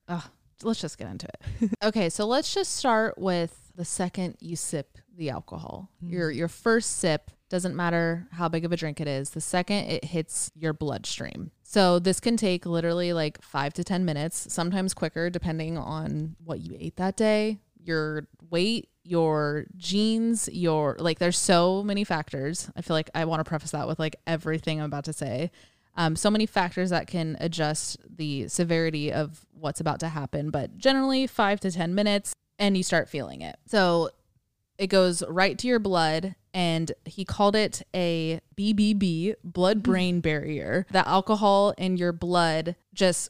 uh, let's just get into it. okay, so let's just start with the second you sip the alcohol. Your your first sip doesn't matter how big of a drink it is. The second it hits your bloodstream. So this can take literally like 5 to 10 minutes, sometimes quicker depending on what you ate that day, your weight, your genes, your like there's so many factors. I feel like I want to preface that with like everything I'm about to say um, so many factors that can adjust the severity of what's about to happen, but generally five to 10 minutes and you start feeling it. So it goes right to your blood, and he called it a BBB, blood mm. brain barrier. The alcohol in your blood just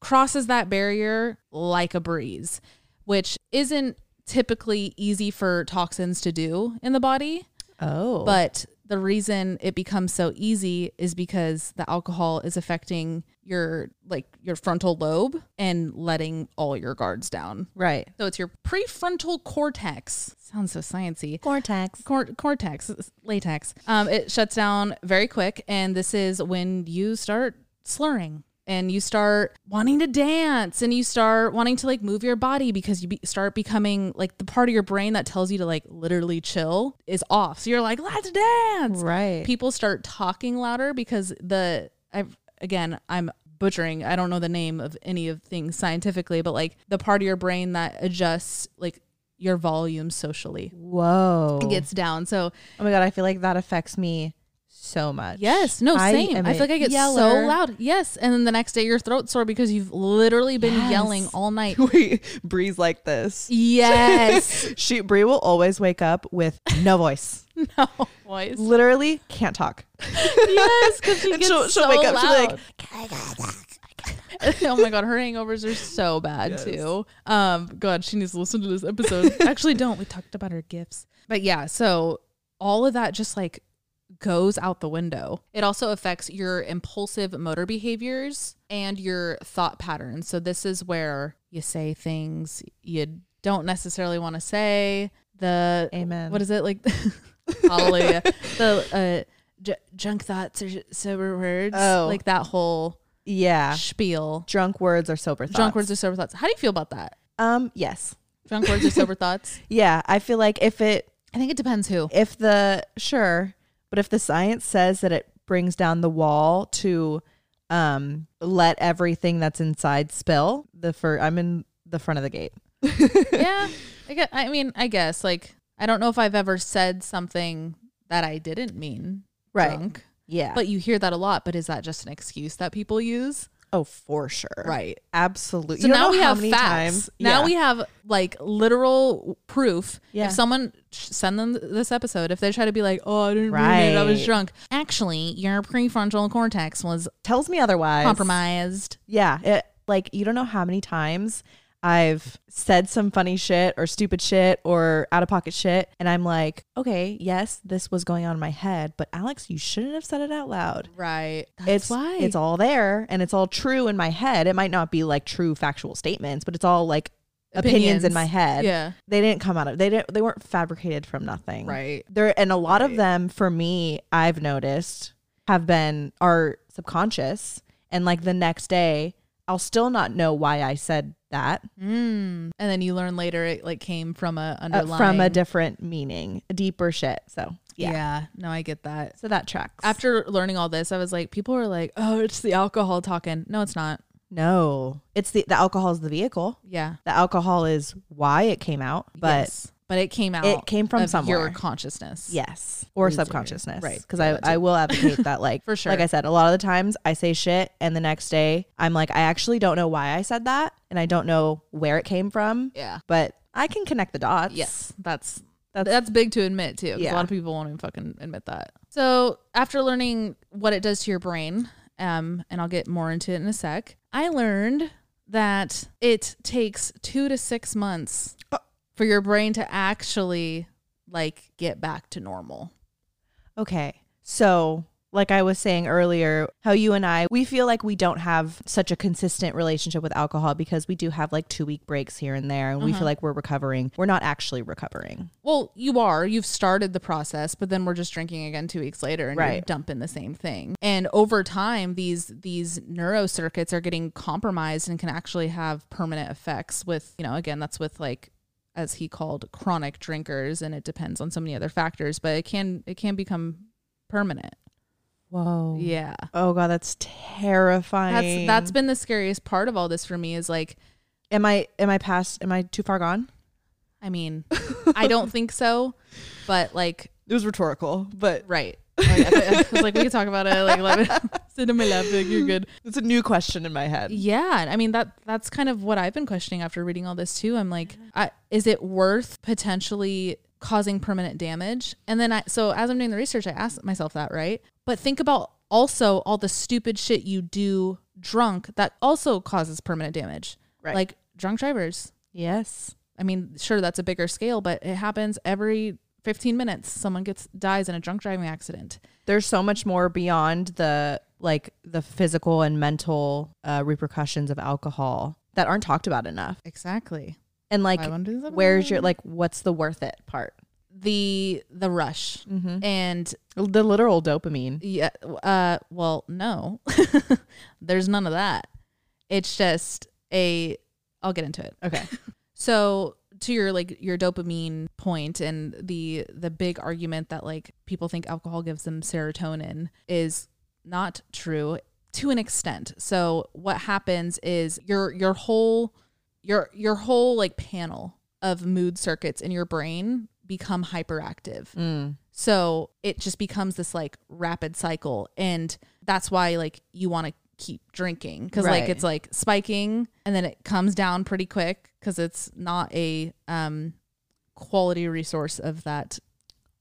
crosses that barrier like a breeze, which isn't typically easy for toxins to do in the body
Oh.
but the reason it becomes so easy is because the alcohol is affecting your like your frontal lobe and letting all your guards down.
Right.
So it's your prefrontal cortex. Sounds so sciency.
Cortex.
Cor- cortex, latex. Um, it shuts down very quick, and this is when you start slurring and you start wanting to dance and you start wanting to like move your body because you be- start becoming like the part of your brain that tells you to like literally chill is off. So you're like, let's dance.
Right.
People start talking louder because the I've again I'm butchering. I don't know the name of any of things scientifically, but like the part of your brain that adjusts like your volume socially
Whoa.
gets down. So
oh my god, I feel like that affects me so much.
yes, no,
I
same.
am
I, feel like I get so loud. Yes, and then the next day your throat's sore because you've literally been
Yes.
yelling all night.
Wait, Bree's like this.
Yes,
She Bree will always wake up with no voice.
no voice.
Literally can't talk.
Yes, because she gets
she'll, she'll
so
wake up, she'll be
loud.
like,
oh my god, her hangovers are so bad too. Um, God, she needs to listen to this episode. Actually, don't. We talked about her gifts, but yeah. So all of that just like goes out the window. It also affects your impulsive motor behaviors and your thought patterns. So this is where you say things you don't necessarily want to say. The
Amen.
What is it like? Hallelujah. The uh, j- junk thoughts or sober words.
Oh.
like that whole
Yeah.
spiel.
Drunk words or sober thoughts.
Drunk words or sober thoughts. How do you feel about that?
Um, yes.
Drunk words or sober thoughts?
Yeah. I feel like if it
I think it depends who.
if the sure, but if the science says that it brings down the wall to um let everything that's inside spill, the fir- I'm in the front of the gate.
yeah, I guess, I mean, I guess like I don't know if I've ever said something that I didn't mean.
Right.
Drunk,
Yeah.
but you hear that a lot. But is that just an excuse that people use?
Oh, for sure.
Right.
Absolutely.
So now we have facts.
times-
Now
Yeah.
we have like literal proof.
Yeah.
If someone send them this episode, if they try to be like, "Oh, I didn't mean it, I was drunk," actually, your prefrontal cortex was
tells me otherwise.
compromised.
Yeah. It like you don't know how many times I've said some funny shit or stupid shit or out of pocket shit. And I'm like, okay, yes, this was going on in my head, but Alex, you shouldn't have said it out loud.
Right. That's
it's
why
it's all there and it's all true in my head. It might not be like true factual statements, but it's all like opinions, in my head.
Yeah.
They didn't come out of they didn't they weren't fabricated from nothing.
Right.
There and a lot of them for me, I've noticed have been are subconscious and like the next day I'll still not know why I said that
Mm. And then you learn later it like came from a
uh,
underlying
from a different meaning, a deeper shit. So,
yeah.
yeah.
No, I get that.
So that tracks.
After learning all this, I was like, people are like, "Oh, it's the alcohol talking." No, it's not.
no, it's the the alcohol is the vehicle.
Yeah.
The alcohol is why it came out, but
yes. But it came out.
it came from somewhere.
Your consciousness.
Yes, or subconsciousness,
Right.
Because
Yeah,
I, I will advocate that, like
For sure.
Like I said, a lot of the times I say shit, and the next day I'm like, I actually don't know why I said that, and I don't know where it came from,
Yeah.
but I can connect the dots.
Yes. That's
That's-
that's big to admit too. 'cause A lot of people won't even fucking admit that. So after learning what it does to your brain, um, and I'll get more into it in a sec, I learned that it takes two to six months
Uh.
For your brain to actually like get back to normal.
Okay. So, like I was saying earlier, how you and I, we feel like we don't have such a consistent relationship with alcohol because we do have like two week breaks here and there, and we
Uh-huh.
feel like we're recovering. We're not actually recovering.
Well, you are. You've started the process, but then we're just drinking again two weeks later and you're
Right.
dumping the same thing. And over time, these these neurocircuits are getting compromised and can actually have permanent effects with, you know, again, that's with like as he called chronic drinkers and it depends on so many other factors, but it can it can become permanent.
Whoa.
Yeah.
Oh god, that's terrifying.
That's that's been the scariest part of all this for me is like
Am I am I past am I too far gone?
I mean, I don't think so, but like
It was rhetorical, but
right. Like, I, I was like, we could talk about it. Like, let me in my lap. Like, you're good.
it's a new question in my head.
Yeah, I mean that that's kind of what I've been questioning after reading all this too. I'm like, I, is it worth potentially causing permanent damage? And then I so as I'm doing the research, I asked myself that, right? But think about also all the stupid shit you do drunk that also causes permanent damage.
Right.
Like drunk drivers.
Yes.
I mean, sure that's a bigger scale, but it happens every 15 minutes someone gets dies in a drunk driving accident.
There's so much more beyond the like the physical and mental uh, repercussions of alcohol that aren't talked about enough.
Exactly.
And like,
Why wouldn't do that?
where's your like, what's the worth it part?
the the rush
Mm-hmm.
and
The literal dopamine.
yeah uh well no there's none of that it's just a i'll get into it
Okay.
so to your like your dopamine point and the the big argument that like people think alcohol gives them serotonin is not true to an extent so what happens is your your whole your your whole like panel of mood circuits in your brain become hyperactive
Mm.
so it just becomes this like rapid cycle. And that's why like you want to keep drinking because like it's like spiking and then it comes down pretty quick because it's not a um, quality resource of that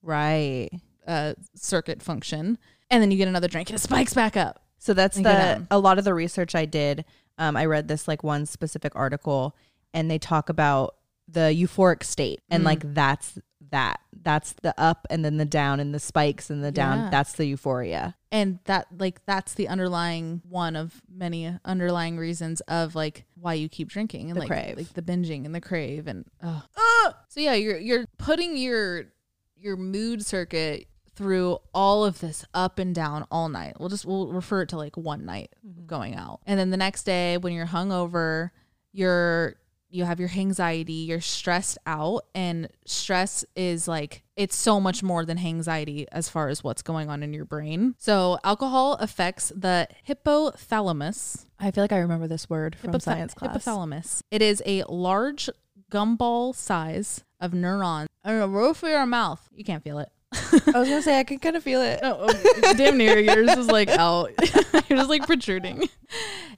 Right.
uh, circuit function. And then you get another drink and it spikes back up.
So that's
And
the a lot of the research I did. Um, I read this like one specific article, and they talk about the euphoric state, and
Mm.
like that's that. That's the up and then the down and the spikes and the down.
Yeah.
That's the euphoria.
And that like that's the underlying one of many underlying reasons of like why you keep drinking and
The
like
crave.
like the binging and the crave and uh, uh. so yeah you're you're putting your your mood circuit through all of this up and down all night. We'll just we'll refer it to like one night of going out. And then the next day when you're hungover, you're you have your anxiety, you're stressed out and stress is like it's so much more than anxiety as far as what's going on in your brain. So alcohol affects the hypothalamus
I feel like I remember this word from science class.
Hypothalamus. It is a large gumball size of neurons on the roof of your mouth. You can't feel it.
I was gonna say I could kind of feel it.
Oh, oh, damn near yours is like out. You're just like protruding.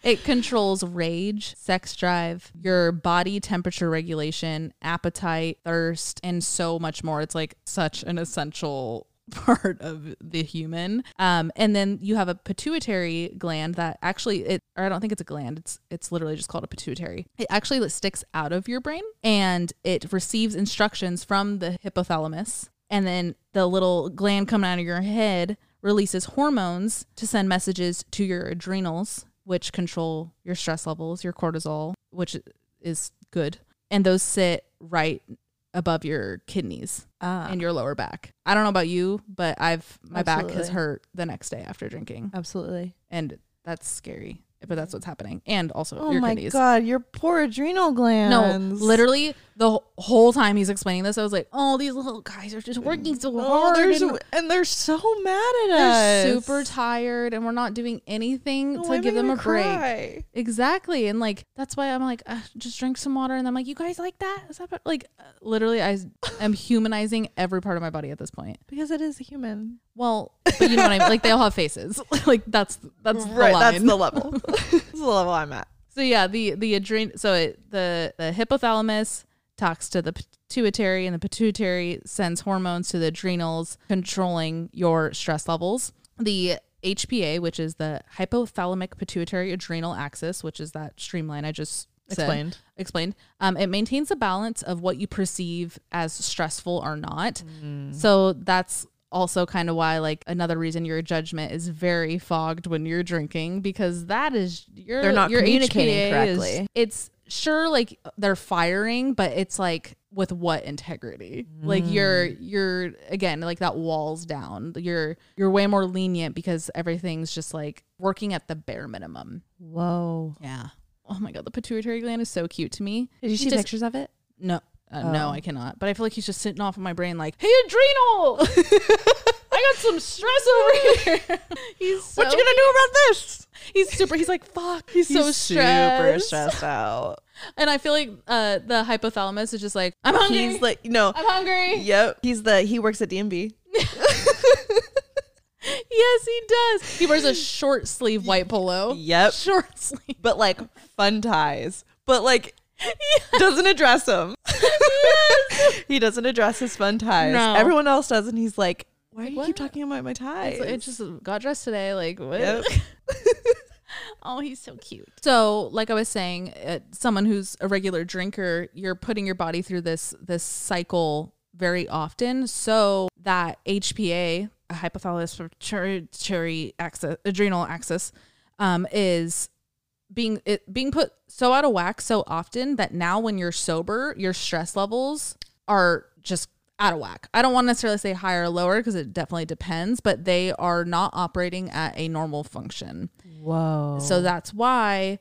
It controls rage, sex drive, your body temperature regulation, appetite, thirst, and so much more. It's like such an essential part of the human. Um, and then you have a pituitary gland that actually it or I don't think it's a gland. It's it's literally just called a pituitary. It actually sticks out of your brain and it receives instructions from the hypothalamus and then the little gland coming out of your head releases hormones to send messages to your adrenals which control your stress levels your cortisol which is good. And those sit right above your kidneys
Ah,
and your lower back. I don't know about you but i've my back has hurt the next day after drinking.
Absolutely.
and that's scary but that's what's happening and also
Oh
your
my
kidneys
god, your poor adrenal glands.
no, literally the whole time he's explaining this, I was like, "Oh, these little guys are just working so
Oh,
hard,
they're
and
so- and they're so mad at
they're
us.
super tired, and we're not doing anything
Oh,
to
I'm
give them a
gonna
break." Exactly, and like that's why I'm like, uh, just drink some water, and I'm like, "You guys like that? Is that what-" like literally?" I am humanizing every part of my body at this point.
Because it is human.
Well, but you know what I mean? Like they all have faces. like that's that's the
right, that's the level. that's the level I'm at.
So yeah, the the adren so it, the the hypothalamus talks to the pituitary and the pituitary sends hormones to the adrenals controlling your stress levels. The HPA, which is the hypothalamic pituitary adrenal axis, which is that streamline I just said,
Explained.
explained. Um, it maintains a balance of what you perceive as stressful or not.
Mm.
So that's also kind of why like another reason your judgment is very fogged when you're drinking because that is your
They're not
your
communicating
HPA is-
correctly.
it's sure like they're firing but it's like with what integrity like you're
Mm.
you're again like that walls down you're you're way more lenient because everything's just like working at the bare minimum
Whoa.
yeah oh my god the pituitary gland is so cute to me
Did you see
just-
pictures of it?
no, uh, no. I cannot. But I feel like he's just sitting off in my brain, like, "Hey, adrenal, I got some stress over here." he's so,
what you gonna do about this?
He's super. He's like, "Fuck." He's, so
super
stressed.
stressed out.
And I feel like uh, the hypothalamus is just like, "I'm hungry.
He's like, no.
I'm hungry."
Yep. He's the he works at DMV.
Yes, he does. He wears a short sleeve white polo.
Yep.
Short sleeve.
But like fun ties. But like doesn't address him. he doesn't address his fun ties.
No.
Everyone else does, and he's like, "Why do you
What?
keep talking about my ties?"
It's- It just got dressed today. Like what?
Yep.
oh, he's so cute. So, like I was saying, uh, someone who's a regular drinker, you're putting your body through this this cycle very often so that HPA, a hypothalamus pituitary axis, adrenal axis, um, is being it being put so out of whack so often that now when you're sober, your stress levels are just out of whack. I don't want to necessarily say higher or lower because it definitely depends, but they are not operating at a normal function.
Whoa.
So that's why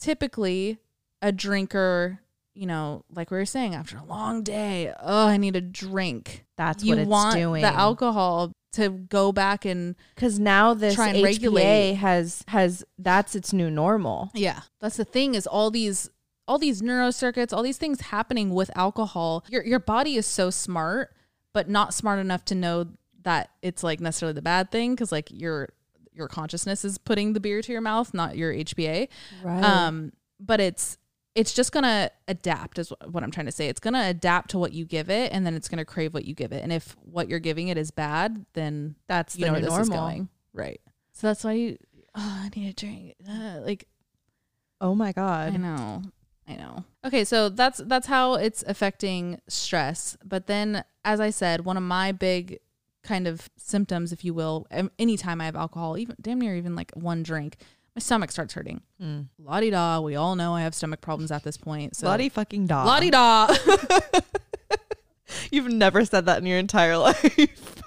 typically a drinker, you know, like we were saying, after a long day, oh, I need a drink.
that's
you
what it's
want
doing.
the alcohol to go back and
Because now this
Try and
HPA
regulate.
has has that's its new normal.
yeah, that's the thing is all these all these neurocircuits, all these things happening with alcohol. Your your body is so smart, but not smart enough to know that it's like necessarily the bad thing because like your your consciousness is putting the beer to your mouth, not your HPA.
Right.
Um, but it's it's just gonna adapt is what I'm trying to say. It's gonna adapt to what you give it, and then it's gonna crave what you give it. And if what you're giving it is bad, then
that's
you
the
know
new
where this is going. Right. So that's why you. Oh, I need a drink. Uh, like
Oh my god.
I know, I know. Okay, so that's that's how it's affecting stress. But then, as I said, one of my big kind of symptoms, if you will, am- anytime I have alcohol, even damn near even like one drink, my stomach starts hurting.
Mm.
Di da. We all know I have stomach problems at this point. So
Bloody fucking
la di da.
You've never said that in your entire life.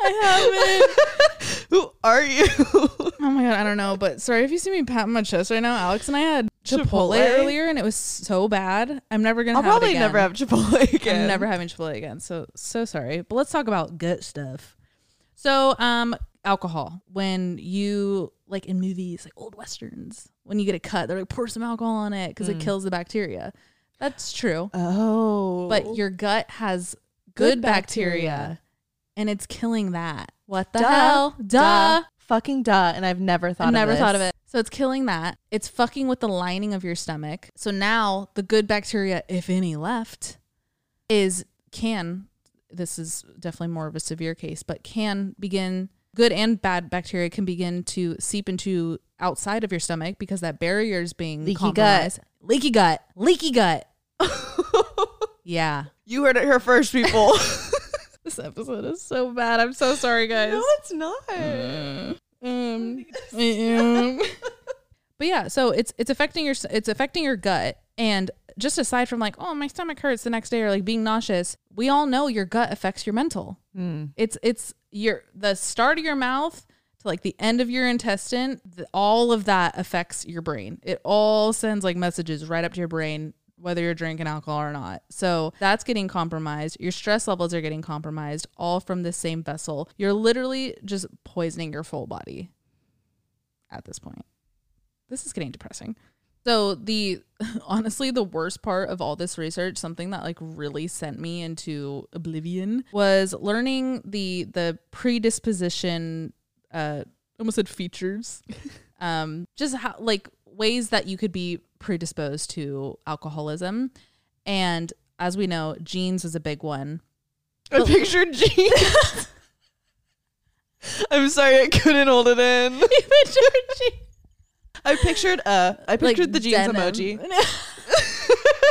I haven't.
Who are you?
Oh my god, I don't know. But sorry if you see me patting my chest right now. Alex and I had Chipotle,
Chipotle?
earlier, and it was so bad. I'm never gonna.
I'll
have it
probably never have Chipotle again.
I'm never having Chipotle again. So so sorry. But let's talk about gut stuff. So um alcohol. When you like in movies, like old westerns, when you get a cut, they're like pour some alcohol on it because it
Mm.
kills the bacteria. That's true.
Oh.
But your gut has good,
Good
bacteria,
bacteria.
and it's killing that. What the
Duh.
hell? Duh.
Fucking duh. And I've never thought
I
of
never
this.
thought of it. So it's killing that. It's fucking with the lining of your stomach. So now the good bacteria, if any left, is can this is definitely more of a severe case, but can begin good and bad bacteria can begin to seep into outside of your stomach because that barrier is being
Leaky gut.
Leaky gut. Leaky gut. Yeah.
You heard it here first, people.
This episode is so bad. I'm so sorry, guys.
no, it's not.
Um, um. but yeah, so it's it's affecting your it's affecting your gut, and just aside from like, oh, my stomach hurts the next day, or like being nauseous, we all know your gut affects your mental.
Mm.
It's it's your the start of your mouth to like the end of your intestine. The, all of that affects your brain. It all sends like messages right up to your brain. Whether you're drinking alcohol or not. So that's getting compromised. Your stress levels are getting compromised, all from the same vessel. You're literally just poisoning your full body at this point. This is getting depressing. So the honestly the worst part of all this research, something that like really sent me into oblivion was learning the the predisposition uh I almost said features. um just how like ways that you could be predisposed to alcoholism. And as we know, genes was a big one.
I pictured jeans. I'm sorry, I couldn't hold it in. I pictured uh I pictured the jeans
denim.
emoji.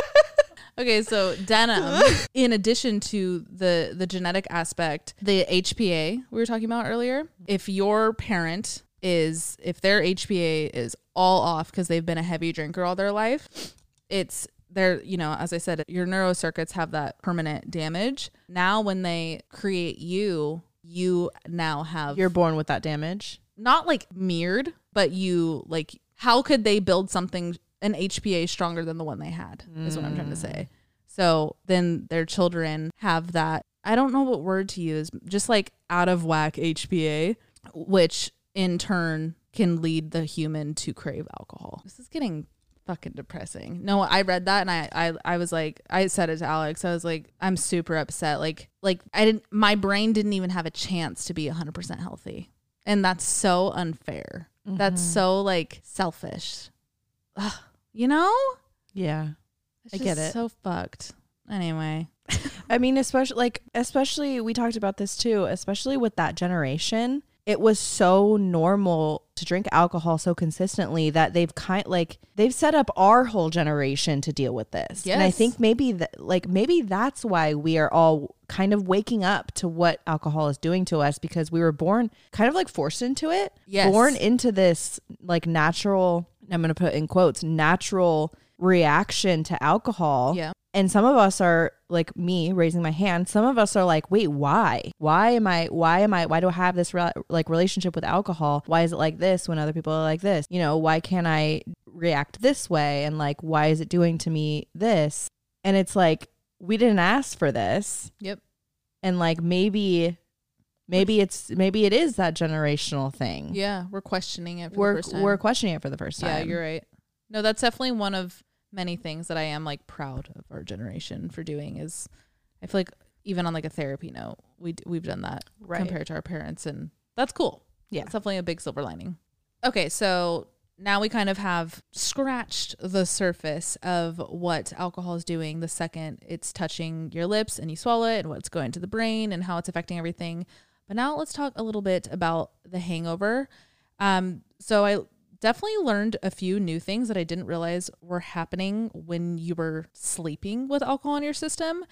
okay, so denim, in addition to the the genetic aspect, the HPA we were talking about earlier. If your parent is if their HPA is all off because they've been a heavy drinker all their life, it's they're you know as I said, your neurocircuits have that permanent damage. Now when they create you, you now have
You're born with that damage.
not like mirrored, but you like how could they build something an HPA stronger than the one they had is what I'm trying to say. So then their children have that I don't know what word to use, just like out of whack HPA, which in turn can lead the human to crave alcohol. This is getting fucking depressing. No, I read that and I, I I was like I said it to Alex. I was like I'm super upset. Like like I didn't my brain didn't even have a chance to be 100% healthy. And that's so unfair. That's mm-hmm. so like selfish. Ugh, you know?
Yeah.
It's
I get it.
So fucked. Anyway.
I mean, especially like especially we talked about this too, especially with that generation. It was so normal to drink alcohol so consistently that they've kind like they've set up our whole generation to deal with this. And I think maybe that like maybe that's why we are all kind of waking up to what alcohol is doing to us because we were born kind of like forced into it.
Yes.
Born into this like natural I'm going to put in quotes natural reaction to alcohol.
Yeah.
And some of us are like me raising my hand. Some of us are like, wait, why? Why am I, why am I, why do I have this re- like relationship with alcohol? Why is it like this when other people are like this? You know, why can't I react this way? And like, why is it doing to me this? And it's like, we didn't ask for this.
Yep.
And like, maybe, maybe it's, maybe it is that generational thing.
Yeah, we're questioning it for
We're,
the first time.
we're questioning it for the first time.
Yeah, you're right. No, that's definitely one of many things that I am like proud of our generation for doing is I feel like even on like a therapy note, we d- we've done that
Right.
compared to our parents and that's cool.
Yeah.
It's definitely a big silver lining. Okay, so now we kind of have scratched the surface of what alcohol is doing the second it's touching your lips and you swallow it and what's going to the brain and how it's affecting everything. But now let's talk a little bit about the hangover. Um, so I definitely learned a few new things that I didn't realize were happening when you were sleeping with alcohol in your system.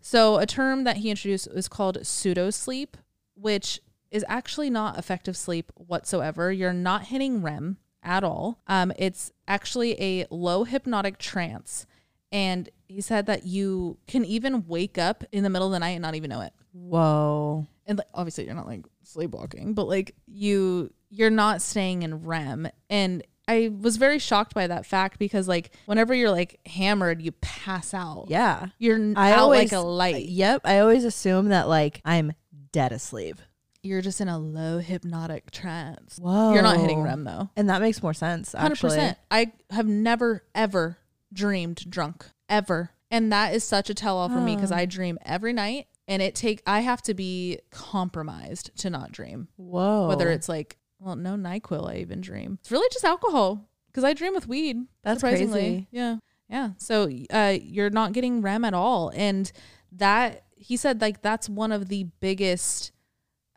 So a term that he introduced was called pseudo sleep, which is actually not effective sleep whatsoever. You're not hitting REM at all. Um, it's actually a low hypnotic trance. And he said that you can even wake up in the middle of the night and not even know it
Whoa.
and like, obviously you're not like sleepwalking, but like you you're not staying in REM. And I was very shocked by that fact because like whenever you're like hammered, you pass out.
Yeah.
You're
I
out
always,
like a light.
Uh, yep. I always assume that like I'm dead asleep.
You're just in a low hypnotic trance.
Whoa.
You're not hitting REM though.
And that makes more sense. Actually.
percent. I have never ever dreamed drunk ever, and that is such a tell all for me ah. because I dream every night, and it take I have to be compromised to not dream.
Whoa.
whether it's like well no nyquil i even dream. It's really just alcohol because i dream with weed
That's
surprisingly.
crazy.
yeah. Yeah. So uh you're not getting rem at all. And that he said like that's one of the biggest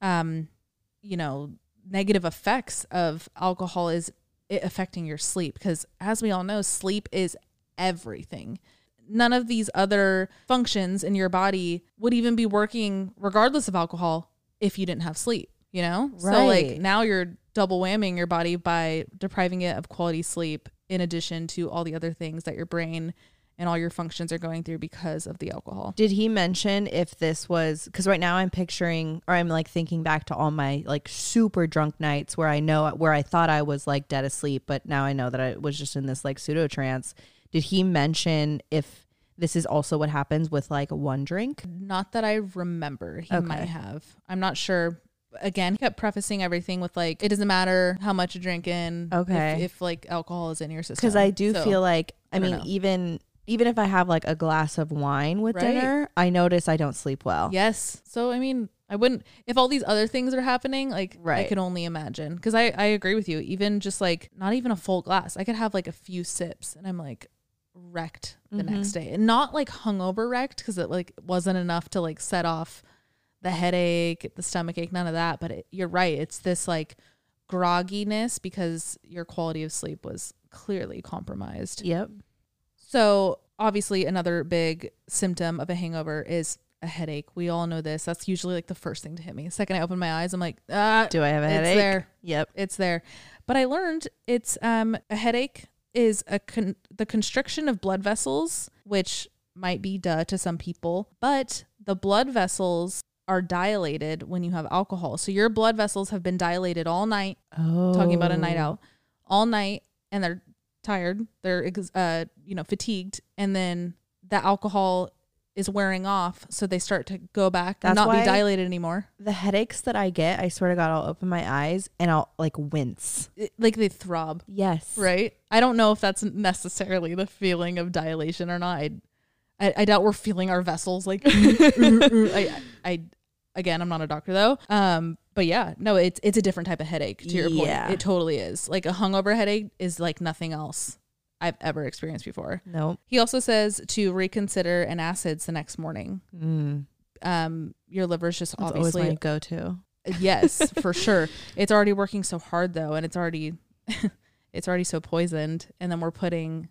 um you know negative effects of alcohol is it affecting your sleep. Because as we all know sleep is everything. None of these other functions in your body would even be working regardless of alcohol if you didn't have sleep you know so like now you're double whamming your body by depriving it of quality sleep in addition to all the other things that your brain and all your functions are going through because of the alcohol
Did he mention if this was because right now I'm picturing or I'm like thinking back to all my like super drunk nights where I know where I thought I was like dead asleep, but now I know that I was just in this like pseudo trance. Did he mention if this is also what happens with like one drink?
Not that I remember. He
Okay.
might have. I'm not sure. Again, kept prefacing everything with like, it doesn't matter how much you're drinking.
Okay.
If, like alcohol is in your system.
Because I do
So,
feel like I,
I
mean
know.
even even if I have like a glass of wine with
Right.
dinner, I notice I don't sleep well.
Yes. So I mean, I wouldn't if all these other things are happening, like
right.
I could only imagine. Cause I, I agree with you. Even just like not even a full glass. I could have like a few sips and I'm like wrecked the
Mm-hmm.
next day. And not like hungover wrecked because it like wasn't enough to like set off the headache, the stomach ache, none of that. But it, you're right. It's this like grogginess because your quality of sleep was clearly compromised.
Yep.
So, obviously, another big symptom of a hangover is a headache. We all know this. That's usually like the first thing to hit me. The second I open my eyes, I'm like, ah,
Do I have a headache?
it's
headache?
there.
Yep.
It's there. But I learned it's um a headache is a con- the constriction of blood vessels, which might be duh to some people, but the blood vessels are dilated when you have alcohol. So your blood vessels have been dilated all night
Oh.
talking about a night out all night and they're tired they're ex- uh you know fatigued and then the alcohol is wearing off so they start to go back and not be dilated anymore
The headaches that I get, I swear to God, I'll open my eyes and I'll like wince.
It- like they throb
Yes.
right i don't know if that's necessarily the feeling of dilation or not i i, I doubt we're feeling our vessels like I, I again i'm not a doctor though um but yeah no it's it's a different type of headache to your
Yeah.
point it totally is like a hungover headache is like nothing else i've ever experienced before
Nope.
He also says to reconsider NSAIDs the next morning.
Mm.
Um, your liver's just
That's always
obviously
my go-to.
Yes, for sure. It's already working so hard though, and it's already it's already so poisoned. And then we're putting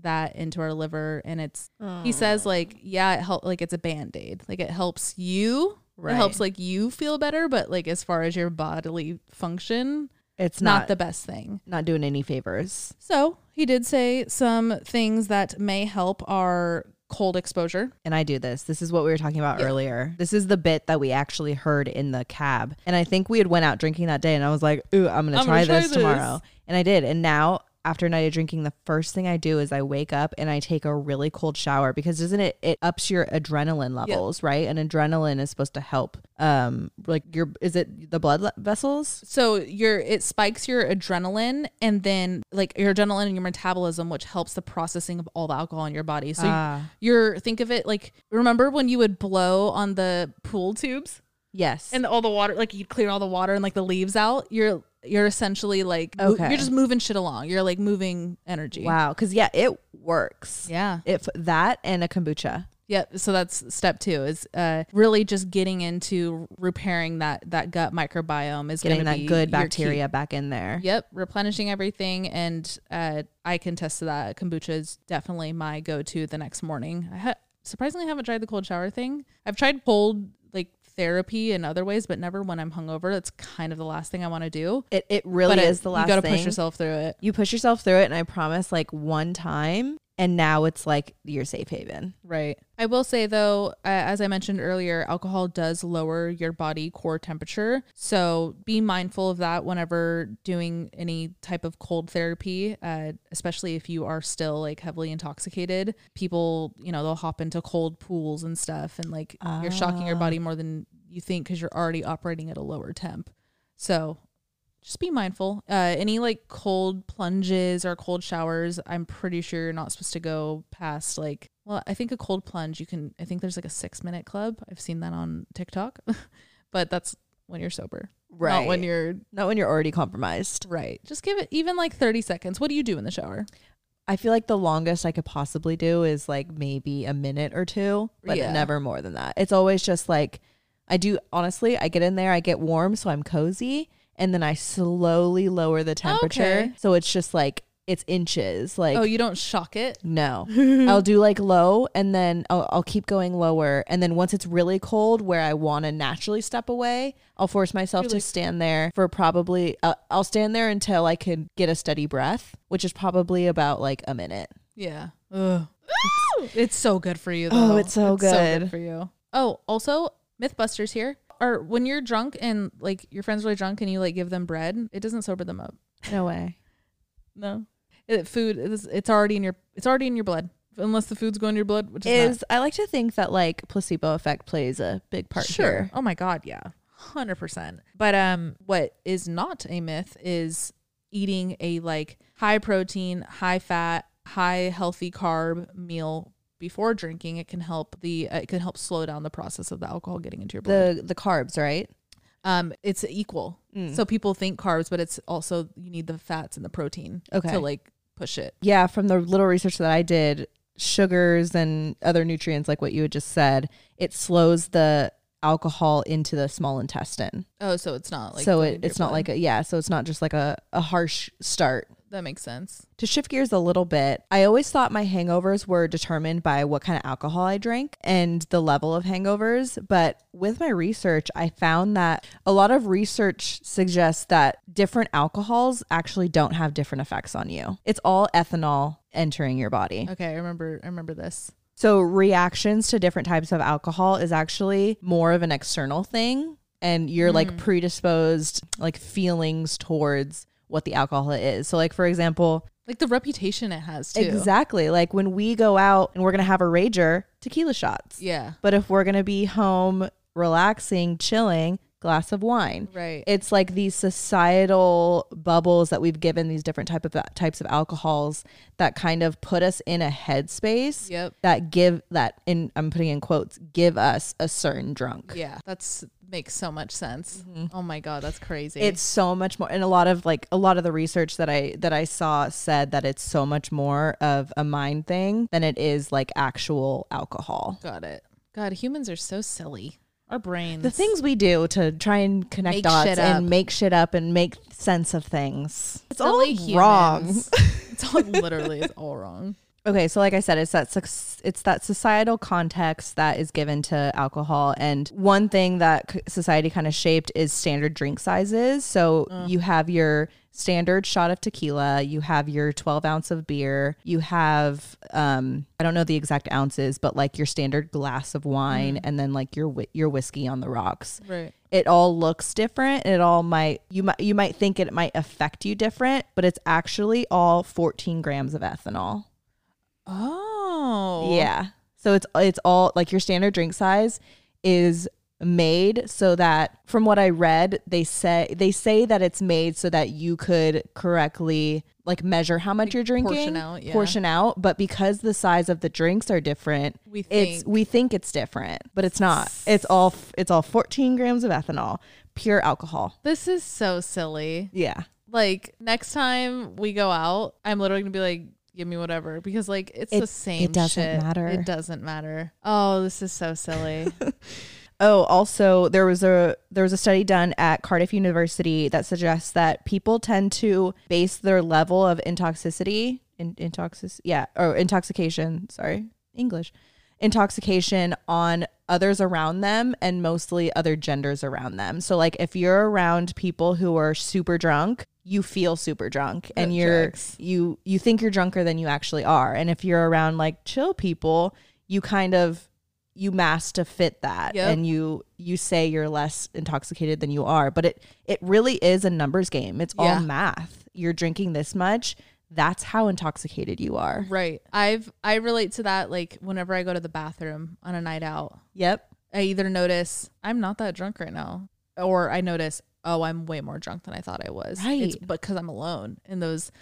that into our liver and it's he says like, yeah, it help like it's a band-aid. Like it helps you.
Right.
It helps like you feel better, but like as far as your bodily function,
it's
not,
not,
the best thing.
not doing any favors.
So he did say some things that may help our cold exposure.
and I do this. This is what we were talking about
Yeah.
earlier. This is the bit that we actually heard in the cab. And I think we had went out drinking that day and I was like, "Ooh, I'm going to try
gonna try
this
this.
tomorrow." And I did. And now after a night of drinking, the first thing I do is I wake up and I take a really cold shower because isn't it it ups your adrenaline levels, right? And adrenaline is supposed to help um like your is it the blood le- vessels?
So your it spikes your adrenaline and then like your adrenaline and your metabolism, which helps the processing of all the alcohol in your body. So
Ah.
you're think of it like remember when you would blow on the pool tubes
Yes.
and all the water like you'd clear all the water and like the leaves out? You're you're essentially like
Okay.
you're just moving shit along. You're like moving energy.
wow, cuz yeah, it works.
Yeah.
If that and a kombucha.
Yep. So that's step two is uh, really just getting into repairing that that gut microbiome is
Getting that good
your key.
bacteria back in there.
Yep, replenishing everything, and uh, I can test to that. Kombucha is definitely my go-to the next morning. I ha- surprisingly haven't tried the cold shower thing. I've tried cold therapy in other ways, but never when I'm hungover. That's kind of the last thing I want to do.
It it really
but it-
is the last
You got to
thing.
push yourself through it.
you push yourself through it and i promise like one time and now it's like your safe haven
Right. I will say though, uh, as I mentioned earlier, alcohol does lower your body core temperature. So be mindful of that whenever doing any type of cold therapy, uh, especially if you are still like heavily intoxicated. People, you know, they'll hop into cold pools and stuff, and like you're shocking your body more than you think because you're already operating at a lower temp. So just be mindful. Uh, any like cold plunges or cold showers, I'm pretty sure you're not supposed to go past like. Well, I think a cold plunge you can. I think there's like a six minute club. I've seen that on TikTok, but that's when you're sober, Right. not when you're
not when you're already compromised
right. Just give it even like 30 seconds. What do you do in the shower?
i feel like the longest i could possibly do is like maybe a minute or two but
Yeah.
never more than that it's always just like i do honestly i get in there i get warm so i'm cozy and then i slowly lower the temperature
Okay.
so it's just like it's inches like
oh, you don't shock it.
No. I'll do like low and then I'll, I'll keep going lower. And then once it's really cold where I want to naturally step away, I'll force myself
You're
to
like-
stand there for probably, uh, I'll stand there until I can get a steady breath, which is probably about like a minute.
Yeah. Ugh. It's so good for you.
Oh,
Though.
it's so good.
for you. Oh, also MythBusters here. Or when you're drunk and like your friends really drunk and you like give them bread, it doesn't sober them up.
No way.
No, it, food is it's already in your it's already in your blood unless the food's going in your blood, which is,
Is I like to think that like placebo effect plays a big part
sure.
here.
Oh my god, yeah, hundred percent. But um, what is not a myth is eating a like high protein, high fat, high healthy carb meal before drinking. It can help the uh, it can help slow down the process of the alcohol getting into your blood.
The the carbs, right?
um, it's equal.
Mm.
So people think carbs, but it's also you need the fats and the protein
Okay.
to like push it.
yeah, from the little research that I did, sugars and other nutrients, like what you had just said, it slows the alcohol into the small intestine.
Oh, so it's not like
so it, it's not
blood.
like a yeah. So it's not just like a, a harsh start.
that makes sense.
To shift gears a little bit, I always thought my hangovers were determined by what kind of alcohol I drank and the level of hangovers. But with my research, I found that a lot of research suggests that different alcohols actually don't have different effects on you. It's all ethanol entering your body.
Okay, I remember. I remember this.
So reactions to different types of alcohol is actually more of an external thing and you're like hmm. predisposed like feelings towards what the alcohol is. So like for example,
Like the reputation it has too.
exactly like when we go out and we're going to have a rager, tequila shots.
Yeah.
But if we're going to be home relaxing, chilling, glass of wine.
Right.
It's like these societal bubbles that we've given these different type of types of alcohols that kind of put us in a headspace
Yep.
that give that in I'm putting in quotes give us a certain drunk.
Yeah. That's makes so much sense. Mm-hmm. Oh my god, that's crazy.
It's so much more and a lot of like a lot of the research that I that I saw said that it's so much more of a mind thing than it is like actual alcohol.
got it. God, humans are so silly. Our brains.
The things we do to try and connect
Make
dots
shit up.
and make shit up and make sense of things. It's
Silly
all wrong.
it's all literally it's all wrong.
Okay, so like I said, it's that it's that societal context that is given to alcohol, and one thing that society kind of shaped is standard drink sizes. So uh. you have your standard shot of tequila, you have your twelve ounce of beer, you have um I don't know the exact ounces, but like your standard glass of wine, and then like your your whiskey on the rocks.
Right.
it all looks different. It all might you might you might think it might affect you different but it's actually all 14 grams of ethanol.
Oh.
yeah. So it's it's all like your standard drink size is made so that from what i read they say they say that it's made so that you could correctly like measure how much you're drinking
portion out, yeah.
portion out but because the size of the drinks are different
We
it's
think.
we think it's different but it's not it's all it's all 14 grams of ethanol pure alcohol
This is so silly.
yeah
Like next time we go out, I'm literally gonna be like, give me whatever because like it's
It-
the same.
it doesn't
shit.
matter.
It doesn't matter. Oh, this is so silly.
Oh, also there was a there was a study done at Cardiff University that suggests that people tend to base their level of intoxicity in intoxic yeah or intoxication sorry English intoxication on others around them and mostly other genders around them. So like if you're around people who are super drunk, you feel super drunk and
That
you're you you think you're drunker than you actually are. And if you're around like chill people, you kind of you mask to fit that
Yep.
and you you say you're less intoxicated than you are but it it really is a numbers game it's
Yeah.
all math you're drinking this much that's how intoxicated you are
right. I've I relate to that like whenever I go to the bathroom on a night out.
yep
I either notice I'm not that drunk right now, or I notice, oh, I'm way more drunk than I thought I was.
Right.
It's because I'm alone, in those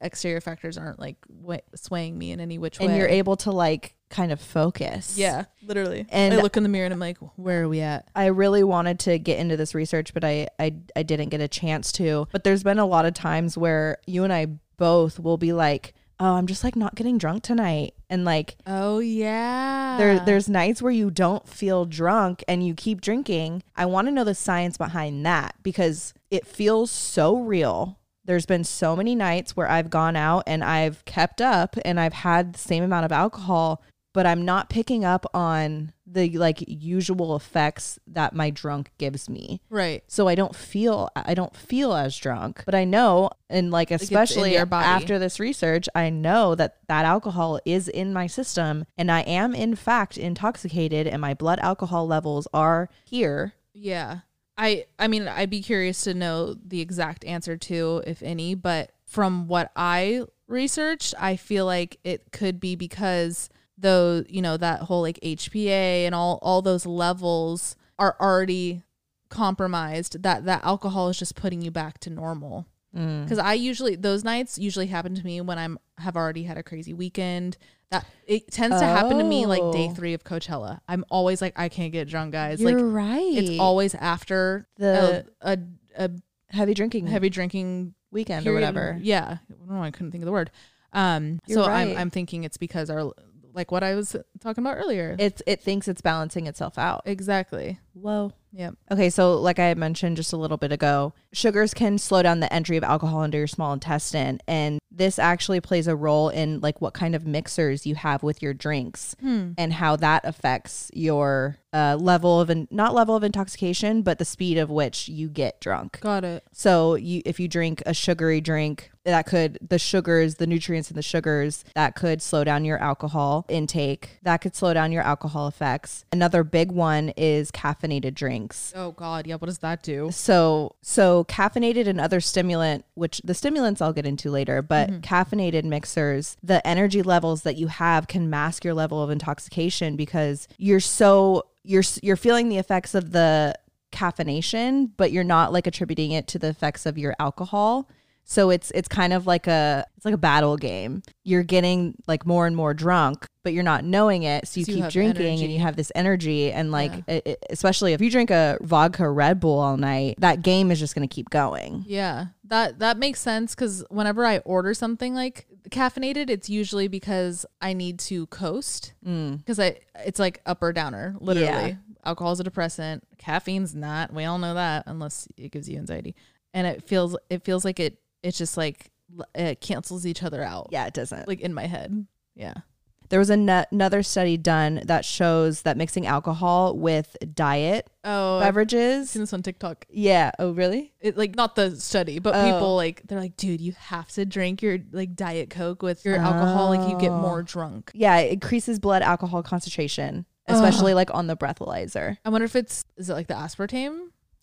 exterior factors aren't like wa- swaying me in any which way.
and you're able to like kind of focus
yeah, literally.
And-
And I look in the mirror and I'm like, where are we at?
I really wanted to get into this research, but I, I I didn't get a chance to. But there's been a lot of times where you and I both will be like, "Oh, I'm just like not getting drunk tonight," and like
Oh yeah.
there there's nights where you don't feel drunk and you keep drinking. I want to know the science behind that because it feels so real. There's been so many nights where I've gone out and I've kept up and I've had the same amount of alcohol, but I'm not picking up on the like usual effects that my drunk gives me.
right.
So I don't feel I don't feel as drunk, but I know and like especially after this research, I know that that alcohol is in my system and I am in fact intoxicated and my blood alcohol levels are here.
Yeah. I I mean, I'd be curious to know the exact answer too, if any, but from what I researched, I feel like it could be because though, you know, that whole like HPA and all all those levels are already compromised that that alcohol is just putting you back to normal.
Mm.
Cuz I usually those nights usually happen to me when I'm have already had a crazy weekend. That it tends to happen to me like day
Oh.
3 of Coachella. I'm always like I can't get drunk, guys. like
You're right.
it's always after
The-
a, a,
heavy drinking
heavy drinking
weekend or
period.
whatever.
Yeah, I don't know. I couldn't think of the word. Um,
You're
so
right.
I'm I'm thinking it's because our like what I was talking about earlier.
It's it thinks it's balancing itself out.
exactly.
Whoa.
Yep.
Okay, so like I had mentioned just a little bit ago, sugars can slow down the entry of alcohol into your small intestine, and this actually plays a role in like what kind of mixers you have with your drinks
Hmm.
and how that affects your uh, level of in- not level of intoxication, but the speed of which you get drunk.
Got it.
So you if you drink a sugary drink, that could the sugars, the nutrients in the sugars, that could slow down your alcohol intake. That could slow down your alcohol effects. Another big one is caffeinated drinks.
Oh God. Yeah. What does that do?
So so caffeinated and other stimulant, which the stimulants I'll get into later, but mm-hmm. caffeinated mixers, the energy levels that you have can mask your level of intoxication because you're so you're you're feeling the effects of the caffeination, but you're not like attributing it to the effects of your alcohol. So it's it's kind of like a it's like a battle game. You're getting like more and more drunk, but you're not knowing it. So you
So
keep drinking and you have this energy and like it, it- especially if you drink a vodka Red Bull all night, that game is just going to keep going.
Yeah. That that makes sense because whenever I order something like caffeinated, it's usually because I need to coast
Mm.
because I it's like up or downer literally. alcohol's a depressant, caffeine's not. We all know that unless it gives you anxiety. And it feels it feels like it it's just like it cancels each other out.
Yeah, it doesn't.
Like in my head. Yeah.
There was an- another study done that shows that mixing alcohol with diet
Oh, I've
beverages.
seen this on TikTok.
Yeah. Oh, really?
It, like not the study, but
Oh.
people like they're like, dude, you have to drink your like diet coke with your alcohol. Like you get
Oh.
more drunk.
Yeah, it increases blood alcohol concentration, especially like on the breathalyzer.
I wonder if it's is it like the aspartame,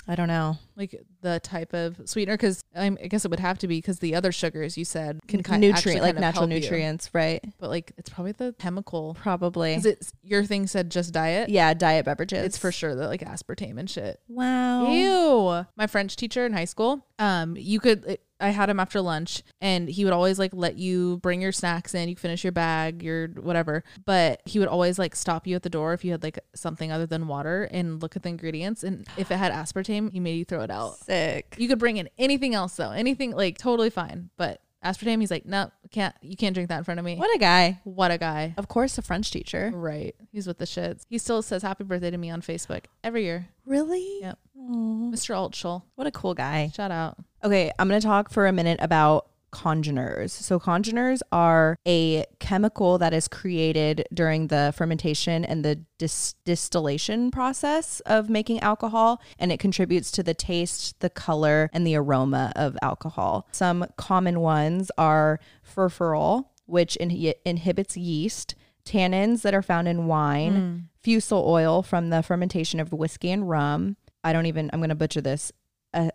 I don't know.
like the type of sweetener? Because I guess it would have to be because the other sugars you said can kind
nutrient, like
kind of
natural
help you.
nutrients, right?
but like it's probably the chemical.
Probably.
Because it's your thing said just diet.
Yeah, diet beverages.
It's for sure the like aspartame and shit.
Wow.
Ew. My French teacher in high school, um, you could. I had him after lunch, and he would always like let you bring your snacks in. You finish your bag, your whatever. But he would always like stop you at the door if you had like something other than water and look at the ingredients. And if it had aspartame, he made you throw it out.
Sick.
You could bring in anything else though, anything like totally fine. But aspartame, he's like, no, can't. You can't drink that in front of me.
What a guy.
What a guy.
Of course, a French teacher.
Right. He's with the shits. He still says happy birthday to me on Facebook every year.
Really?
Yep.
Aw,
Mr. Altschul.
what a cool guy.
Shout out.
Okay, I'm going to talk for a minute about congeners. So, congeners are a chemical that is created during the fermentation and the dis- distillation process of making alcohol, and it contributes to the taste, the color, and the aroma of alcohol. Some common ones are furfural, which inhi- inhibits yeast, tannins that are found in wine, fusel oil from the fermentation of whiskey and rum. I don't even, I'm going to butcher this. Uh,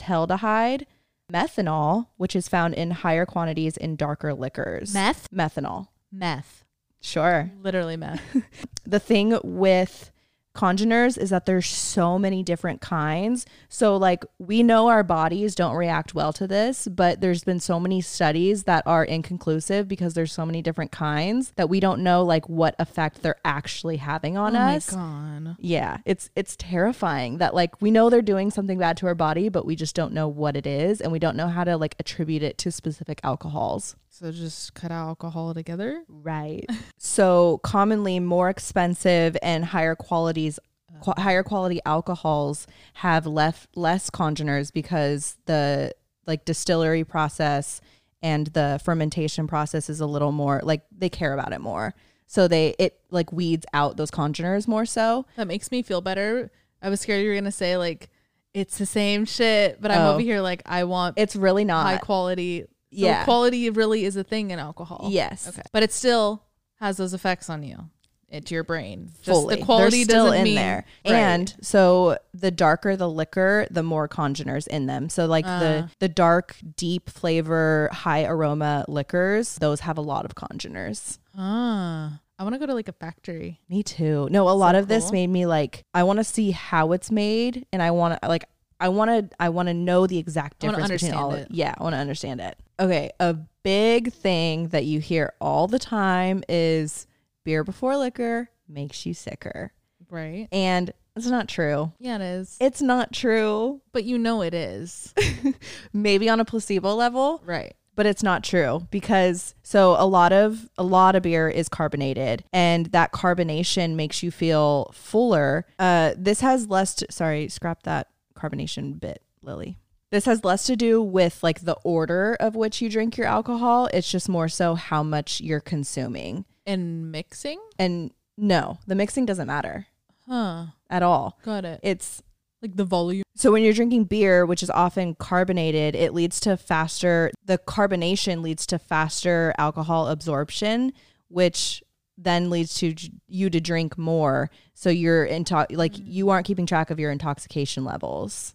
acetaldehyde, methanol, which is found in higher quantities in darker liquors.
Meth?
Methanol.
Meth.
Sure.
Literally meth.
The thing with congeners is that there's so many different kinds. So like we know our bodies don't react well to this, but there's been so many studies that are inconclusive because there's so many different kinds that we don't know like what effect they're actually having on
oh
us.
my god.
Yeah, it's it's terrifying that like we know they're doing something bad to our body, but we just don't know what it is and we don't know how to like attribute it to specific alcohols.
So just cut out alcohol altogether?
Right. so commonly more expensive and higher qualities uh. qu- higher quality alcohols have left less congeners because the like distillery process and the fermentation process is a little more like they care about it more. So they it like weeds out those congeners more so.
That makes me feel better. I was scared you were gonna say like it's the same shit, but I'm
Oh.
over here like I want
It's really not.
high quality. So
Yeah.
quality really is a thing in alcohol.
Yes.
Okay. But it still has those effects on you, into your brain. Just
fully.
the quality
They're still in
mean,
there.
Right.
And so the darker the liquor, the more congeners in them. So like
Uh.
the the dark, deep flavor, high aroma liquors, those have a lot of congeners.
ah, I want to go to like a factory.
Me too. No, a lot
So
of this made me like I want to see how it's made and I want to like I want to I want to know the exact
I
difference between all
understand
of Yeah, I want to understand it. Okay, a big thing that you hear all the time is beer before liquor makes you sicker.
Right.
And it's not true.
Yeah, it is.
It's not true.
but you know it is.
Maybe on a placebo level,
right.
but it's not true because so a lot of a lot of beer is carbonated and that carbonation makes you feel fuller. Uh this has less sorry, scrap that carbonation bit, Lily. This has less to do with like the order of which you drink your alcohol. It's just more so how much you're consuming.
And mixing?
And no, the mixing doesn't matter
Huh.
at all.
Got it.
It's
Like the volume.
So when you're drinking beer, which is often carbonated, it leads to faster the carbonation leads to faster alcohol absorption, which then leads to you to drink more. So you're into like mm. you aren't keeping track of your intoxication levels.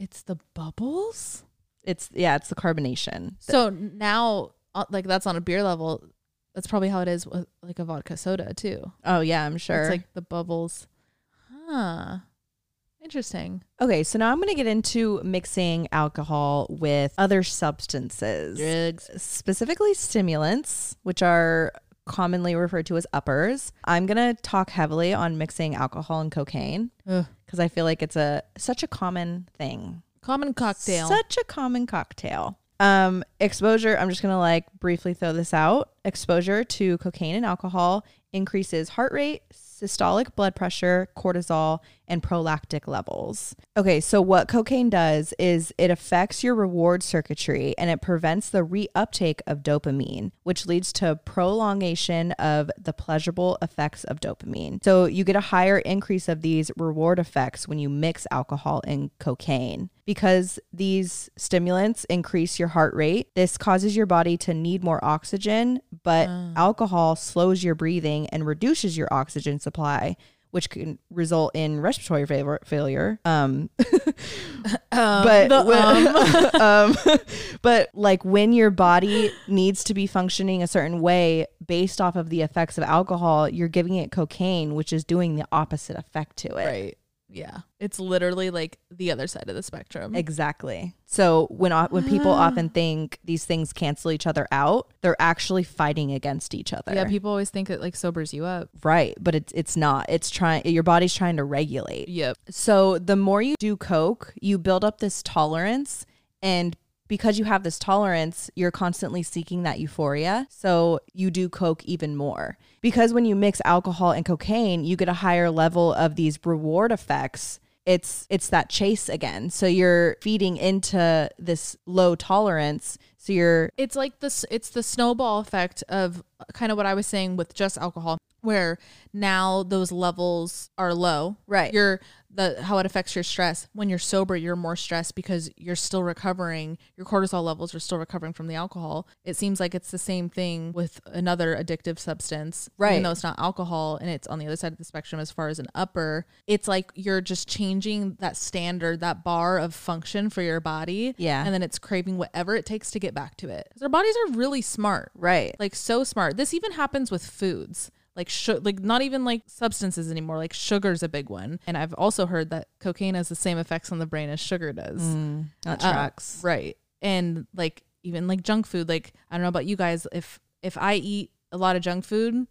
It's the bubbles.
It's yeah, it's the carbonation.
So now, uh, like that's on a beer level. That's probably how it is with like a vodka soda too.
Oh yeah, I'm sure.
It's like the bubbles. Huh. Interesting.
okay, so now I'm going to get into mixing alcohol with other substances.
Drugs.
specifically stimulants, which are commonly referred to as uppers. I'm going to talk heavily on mixing alcohol and cocaine
Ugh.
Because I feel like it's a such a common thing.
Common cocktail.
Such a common cocktail. Um exposure, I'm just going to like briefly throw this out. exposure to cocaine and alcohol increases heart rate, systolic blood pressure, cortisol, and prolactin levels. Okay, so what cocaine does is it affects your reward circuitry and it prevents the reuptake of dopamine, which leads to prolongation of the pleasurable effects of dopamine. So you get a higher increase of these reward effects when you mix alcohol and cocaine. Because these stimulants increase your heart rate, this causes your body to need more oxygen, but ah. alcohol slows your breathing and reduces your oxygen supply, which can result in respiratory fail- failure. Um, but when- um, but like when your body needs to be functioning a certain way based off of the effects of alcohol, you're giving it cocaine, which is doing the opposite effect to it.
Right. Yeah. It's literally like the other side of the spectrum.
Exactly. So when when people often think these things cancel each other out, they're actually fighting against each other.
yeah, people always think it like sobers you up.
right, but it's it's not. It's trying your body's trying to regulate.
Yep.
So the more you do coke, you build up this tolerance and because you have this tolerance, you're constantly seeking that euphoria. So you do coke even more. Because when you mix alcohol and cocaine, you get a higher level of these reward effects. It's it's that chase again. So you're feeding into this low tolerance. So you're
It's like this it's the snowball effect of kind of what I was saying with just alcohol where now those levels are low.
Right.
You're the how it affects your stress. When you're sober, you're more stressed because you're still recovering. Your cortisol levels are still recovering from the alcohol. It seems like it's the same thing with another addictive substance.
Right.
Even though it's not alcohol and it's on the other side of the spectrum as far as an upper, it's like you're just changing that standard, that bar of function for your body.
Yeah.
And then it's craving whatever it takes to get back to it. our bodies are really smart.
right.
Like so smart. This even happens with foods. Like su- like not even like substances anymore. Like sugar's a big one. And I've also heard that cocaine has the same effects on the brain as sugar does.
That
Uh,
tracks.
right. And like even like junk food, like I don't know about you guys, if if I eat a lot of junk food,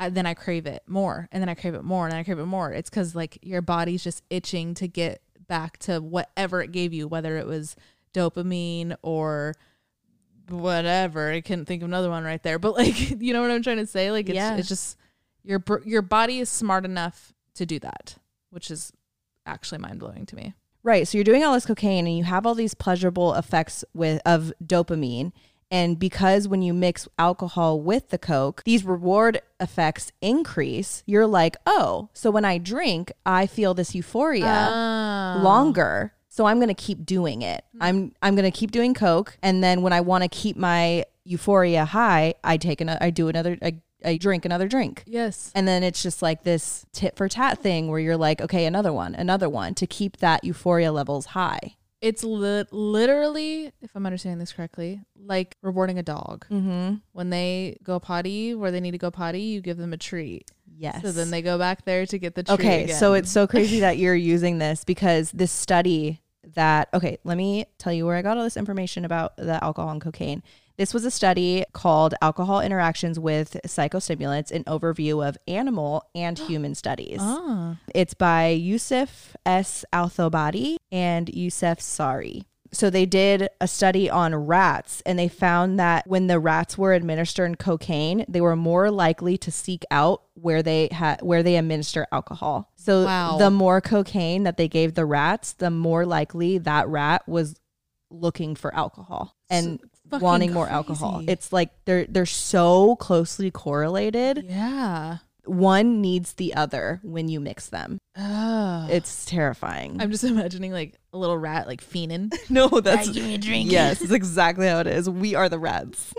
I, then I crave it more, and then I crave it more, and then I crave it more. It's because like your body's just itching to get back to whatever it gave you, whether it was dopamine or whatever. I couldn't think of another one right there, but like you know what I'm trying to say. Like it's
Yeah.
it's just your your body is smart enough to do that, which is actually mind blowing to me.
Right. So you're doing all this cocaine and you have all these pleasurable effects with of dopamine. And because when you mix alcohol with the coke, these reward effects increase, you're like, oh, so when I drink, I feel this euphoria
Ah.
longer. So I'm gonna keep doing it. I'm I'm gonna keep doing coke, and then when I want to keep my euphoria high, I take another, I do another, I, I drink another drink.
Yes.
And then it's just like this tit for tat thing where you're like, okay, another one, another one to keep that euphoria levels high.
It's li- literally, if I'm understanding this correctly, like rewarding a dog.
Mm-hmm.
When they go potty where they need to go potty, you give them a treat.
Yes.
So then they go back there to get the treat.
okay, so it's so crazy that you're using this because this study that, okay, let me tell you where I got all this information about the alcohol and cocaine. This was a study called Alcohol Interactions with Psychostimulants, an overview of animal and human studies.
ah,
It's by Yusuf S. Althobaiti and Yusuf Sari. So they did a study on rats and they found that when the rats were administered cocaine, they were more likely to seek out where they had where they administer alcohol. So
Wow.
the more cocaine that they gave the rats, the more likely that rat was looking for alcohol and wanting more alcohol. It's like they're they're so closely correlated.
yeah.
One needs the other when you mix them.
Oh.
It's terrifying.
I'm just imagining like a little rat like fiending.
no, that's
give me a drink.
yes, that's exactly how it is. We are the rats.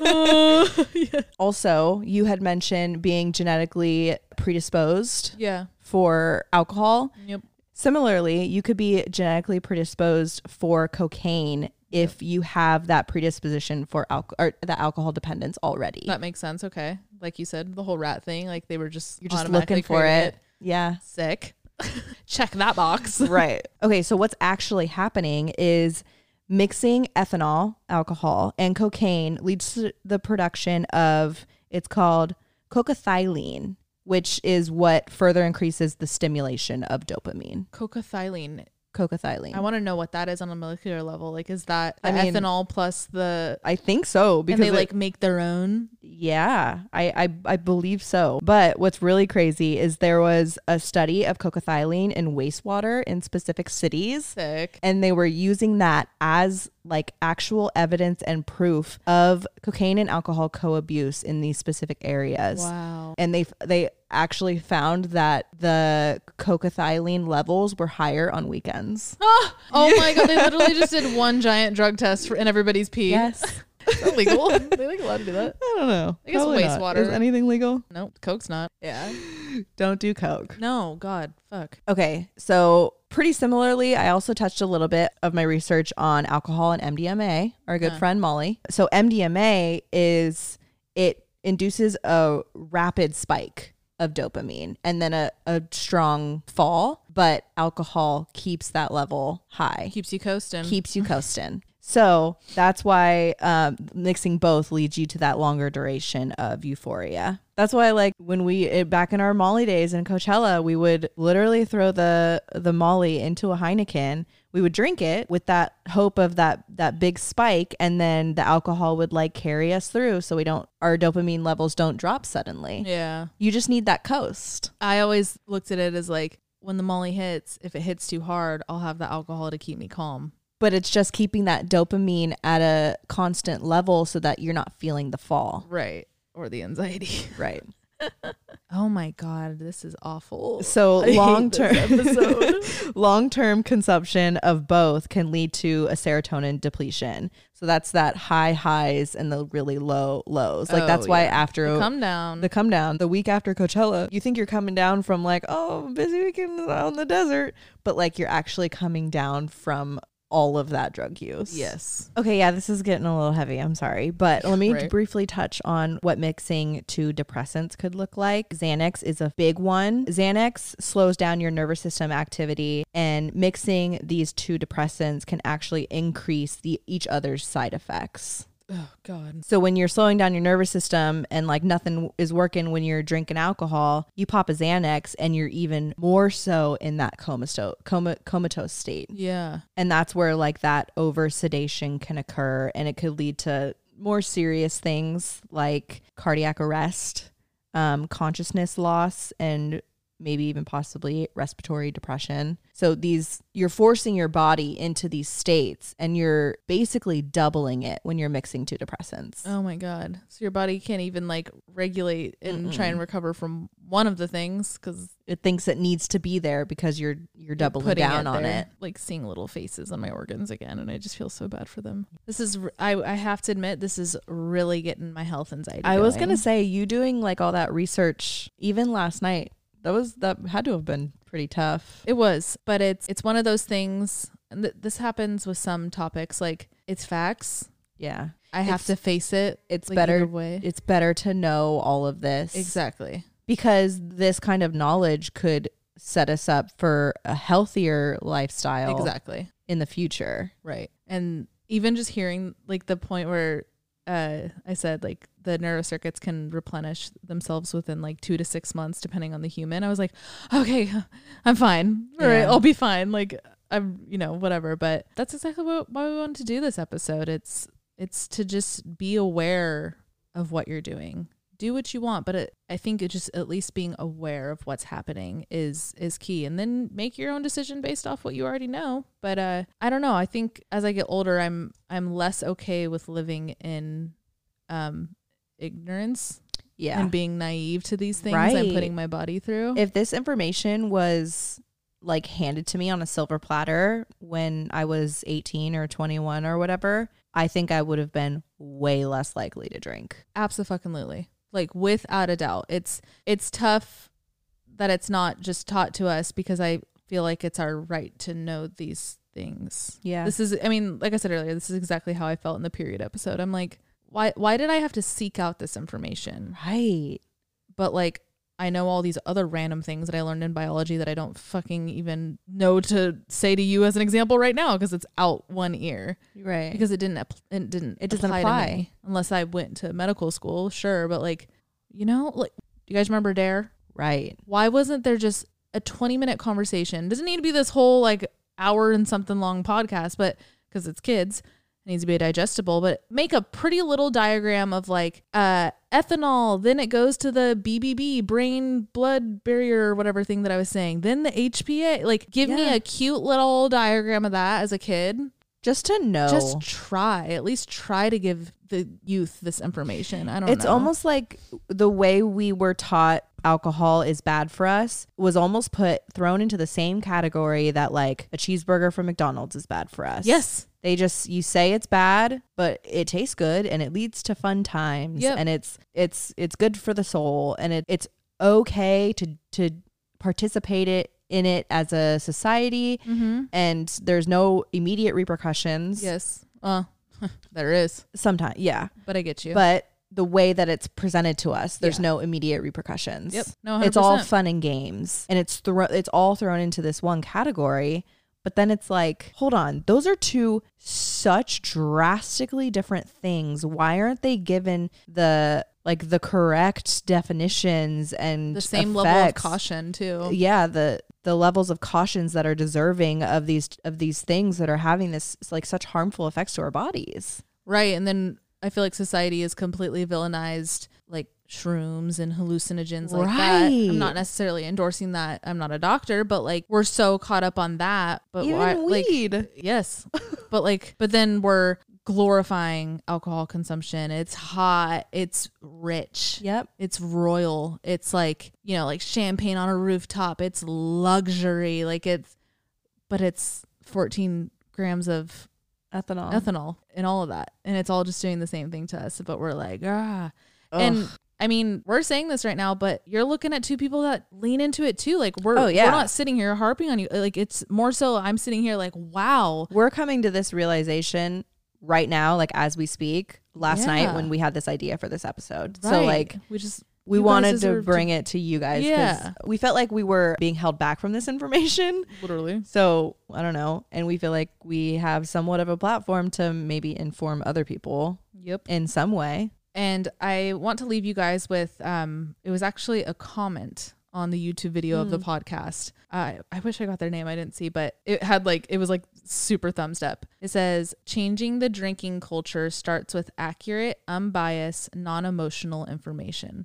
Oh, yeah.
Also, you had mentioned being genetically predisposed
Yeah.
for alcohol.
Yep.
Similarly, you could be genetically predisposed for cocaine if you have that predisposition for alcohol or the alcohol dependence already.
That makes sense. Okay. Like you said, the whole rat thing, like they were just
You're just looking for
craving
it. Yeah.
Sick. Check that box.
right. Okay, so what's actually happening is mixing ethanol, alcohol, and cocaine leads to the production of it's called cocaethylene, which is what further increases the stimulation of dopamine.
Cocaethylene.
Cocaethylene.
I want to know what that is on a molecular level. Like, is that
I mean-
ethanol plus the?
I think so because
and they
it-
like make their own.
Yeah, I, I I believe so. But what's really crazy is there was a study of cocaethylene in wastewater in specific cities
Sick.
and they were using that as like actual evidence and proof of cocaine and alcohol co-abuse in these specific areas.
Wow.
And they they actually found that the cocaethylene levels were higher on weekends.
Ah, oh my god, they literally just did one giant drug test for in everybody's pee.
Yes.
Is that legal? they like allowed to do that?
I don't know.
I guess
Probably not.
wastewater.
Is anything legal?
Nope. Coke's not. Yeah.
Don't do coke.
No, God. Fuck.
Okay, so pretty similarly, I also touched a little bit of my research on alcohol and MDMA, our good
Huh.
friend Molly. So MDMA is it induces a rapid spike of dopamine and then a, a strong fall, but alcohol keeps that level high,
Keeps you coasting.
keeps you coasting. So that's why um, mixing both leads you to that longer duration of euphoria. That's why, like when we it, back in our Molly days in Coachella, we would literally throw the the Molly into a Heineken. We would drink it with that hope of that that big spike, and then the alcohol would like carry us through, so we don't our dopamine levels don't drop suddenly.
yeah.
You just need that coast.
I always looked at it as like when the molly hits, if it hits too hard, I'll have the alcohol to keep me calm.
But it's just keeping that dopamine at a constant level so that you're not feeling the fall.
Right. Or the anxiety.
Right.
Oh my God. This is awful.
So
I
long term long term consumption of both can lead to a serotonin depletion. So that's that high highs and the really low lows. Like that's
Oh,
why
yeah.
after
The come down.
the come down, the week after Coachella, you think you're coming down from like, oh, busy weekend out in the desert, but like you're actually coming down from all of that drug use.
yes.
Okay, yeah, this is getting a little heavy. I'm sorry. But let me
Right.
briefly touch on what mixing two depressants could look like. Xanax is a big one. Xanax slows down your nervous system activity, and mixing these two depressants can actually increase the each other's side effects.
Oh God.
So when you're slowing down your nervous system and like nothing is working when you're drinking alcohol, you pop a Xanax and you're even more so in that comatose coma, comatose state
Yeah.
and that's where like that over sedation can occur and it could lead to more serious things like cardiac arrest um, consciousness loss and maybe even possibly respiratory depression so these you're forcing your body into these states and you're basically doubling it when you're mixing two depressants
Oh my God. So your body can't even like regulate and try and recover from one of the things because
it thinks it needs to be there because you're you're doubling down on it
Like seeing little faces on my organs again, and I just feel so bad for them. This is, I I have to admit, this is really getting my health anxiety.
I was gonna say you doing like all that research even last night. That was that had to have been pretty tough.
It was, but it's it's one of those things. And th- this happens with some topics. Like it's facts.
Yeah,
I have
It's-
to face it.
it's
like,
better.
either way.
It's better to know all of this
exactly.
because this kind of knowledge could set us up for a healthier lifestyle
Exactly.
in the future.
Right. And even just hearing like the point where uh I said like the neurocircuits can replenish themselves within like 2 to 6 months depending on the human. I was like, okay, I'm fine. All right,
Yeah.
I'll be fine. Like I'm, you know, whatever, but that's exactly what why we wanted to do this episode. It's it's to just be aware of what you're doing. Do what you want, but it, I think it just at least being aware of what's happening is is key, and then make your own decision based off what you already know. But uh, I don't know. I think as I get older, I'm I'm less okay with living in um, ignorance
Yeah.
and being naive to these things I'm putting my body through.
if this information was like handed to me on a silver platter when I was 18 or 21 or whatever, I think I would have been way less likely to drink.
Absolutely. Like without a doubt. It's it's tough that it's not just taught to us because I feel like it's our right to know these things.
Yeah.
This is I mean, like I said earlier, this is exactly how I felt in the period episode. I'm like, why why did I have to seek out this information?
right.
But like I know all these other random things that I learned in biology that I don't fucking even know to say to you as an example right now because it's out one ear
Right.
because it didn't it didn't
It doesn't
apply,
apply.
unless I went to medical school, sure, but like you know, like do you guys remember Dare?
right.
Why wasn't there just a 20 minute conversation? Doesn't need to be this whole like hour and something long podcast, but cuz it's kids it needs to be digestible, but make a pretty little diagram of like uh ethanol, then it goes to the BBB, brain blood barrier or whatever thing that I was saying. Then the HPA, like give me a cute little diagram of that as a kid.
Just to know.
Just try, at least try to give the youth this information. I don't
it's
know.
almost like the way we were taught alcohol is bad for us was almost put thrown into the same category that like a cheeseburger from McDonald's is bad for us.
Yes.
They just you say it's bad, but it tastes good and it leads to fun times
Yep.
and it's it's it's good for the soul and it, it's okay to to participate it in it as a society
Mm-hmm.
and there's no immediate repercussions.
Yes. Uh, there is,
Sometimes, yeah.
but I get you.
But the way that it's presented to us, there's
Yeah.
no immediate repercussions.
Yep. No,
It's all fun and games. And it's thro- it's all thrown into this one category. But then it's like, hold on, those are two such drastically different things. Why aren't they given the like the correct definitions and
the same level of caution too.
Yeah, the the levels of cautions that are deserving of these of these things that are having this like such harmful effects to our bodies.
Right. And then I feel like society is completely villainized like shrooms and hallucinogens like that. I'm not necessarily endorsing that. I'm not a doctor, but like we're so caught up on that. But
Even
why like
weed.
yes. but like but then we're glorifying alcohol consumption. It's hot, it's rich.
Yep.
It's royal. It's like, you know, like champagne on a rooftop. It's luxury. Like it's but it's 14 grams of
Ethanol.
ethanol and all of that. And it's all just doing the same thing to us. But we're like, ah.
Ugh.
And I mean, we're saying this right now, but you're looking at two people that lean into it too. Like we're
Oh, yeah.
we're not sitting here harping on you. Like it's more so I'm sitting here like, wow.
we're coming to this realization right now, like as we speak. Last night when we had this idea for this episode, so like
we just
we wanted to bring it to you guys
Yeah.
we felt like we were being held back from this information.
literally
So I don't know, and we feel like we have somewhat of a platform to maybe inform other people
Yep.
in some way.
And I want to leave you guys with um it was actually a comment on the YouTube video of the podcast. Uh, I wish I got their name. I didn't see, but it had like it was like super thumbs up. It says changing the drinking culture starts with accurate, unbiased, non-emotional information.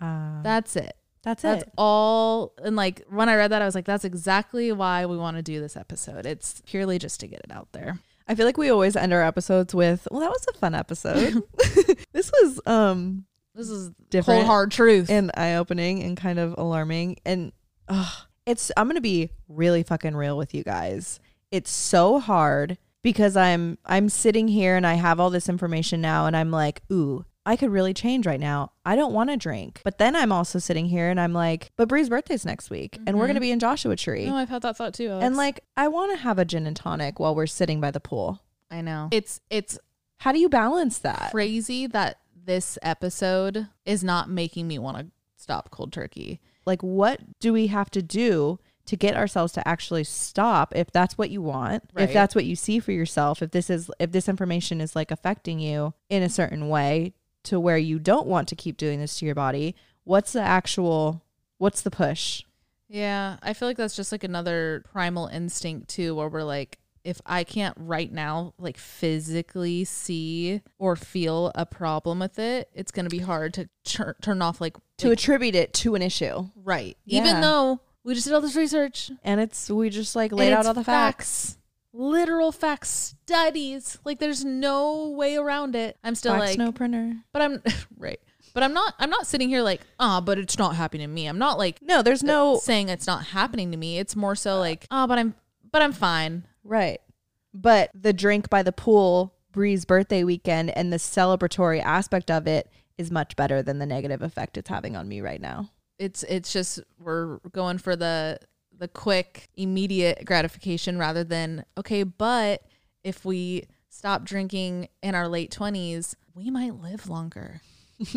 Uh,
That's it.
that's,
That's
it.
That's all. And like when I read that, I was like, that's exactly why we want to do this episode. It's purely just to get it out there.
I feel like we always end our episodes with, "Well, that was a fun episode. this was um
This is
Different
cold hard truth.
and eye opening and kind of alarming. And ugh, it's I'm gonna be really fucking real with you guys. It's so hard because I'm I'm sitting here and I have all this information now and I'm like, ooh, I could really change right now. I don't want to drink. But then I'm also sitting here and I'm like, but Bree's birthday's next week and we're
Mhm.
gonna be in Joshua Tree.
no, I've had that thought too. Alex.
and like I want to have a gin and tonic while we're sitting by the pool.
I know it's it's
How do you balance that?
crazy that this episode is not making me want to stop cold turkey.
like what do we have to do to get ourselves to actually stop if that's what you want
Right.
if that's what you see for yourself if this is if this information is like affecting you in a certain way to where you don't want to keep doing this to your body what's the actual what's the push?
Yeah, I feel like that's just like another primal instinct too, where we're like, if I can't right now like physically see or feel a problem with it, it's gonna be hard to tur- turn off like
to
like,
attribute it to an issue.
Right.
Yeah.
Even though we just did all this research,
and it's we just like laid out all the facts,
literal facts, studies. Like there's no way around it. I'm still
Facts,
like,
no printer
but I'm right. But I'm not. I'm not sitting here like, ah, but it's not happening to me. I'm not like
no there's no uh,
saying it's not happening to me. It's more so uh. like, oh, but I'm, but I'm fine.
Right. But the drink by the pool, Bree's birthday weekend, and the celebratory aspect of it is much better than the negative effect it's having on me right now.
It's, it's just we're going for the, the quick, immediate gratification rather than okay. But if we stop drinking in our late twenties, we might live longer.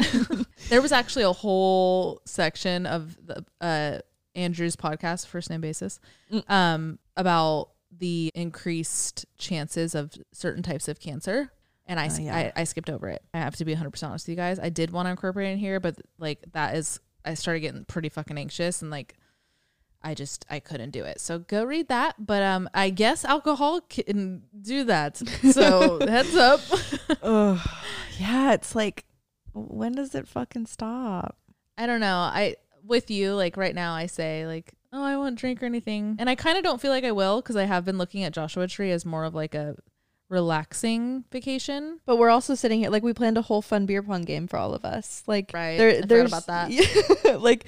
there was actually a whole section of the uh, Andrew's podcast, first name basis,
Mm.
um, about the increased chances of certain types of cancer. And I, s-
yeah.
I, I skipped over it. I have to be 100% honest with you guys. I did want to incorporate it in here, but like that is, I started getting pretty fucking anxious and like, I just I couldn't do it. So go read that. But um, I guess alcohol can do that. So heads up.
Yeah, it's like, when does it fucking stop?
I don't know. I with you like right now. I say like, oh, I won't drink or anything, and I kind of don't feel like I will because I have been looking at Joshua Tree as more of like a relaxing vacation.
But we're also sitting here like we planned a whole fun beer pong game for all of us. Like
Right.
there,
I
there's
about that.
Yeah, like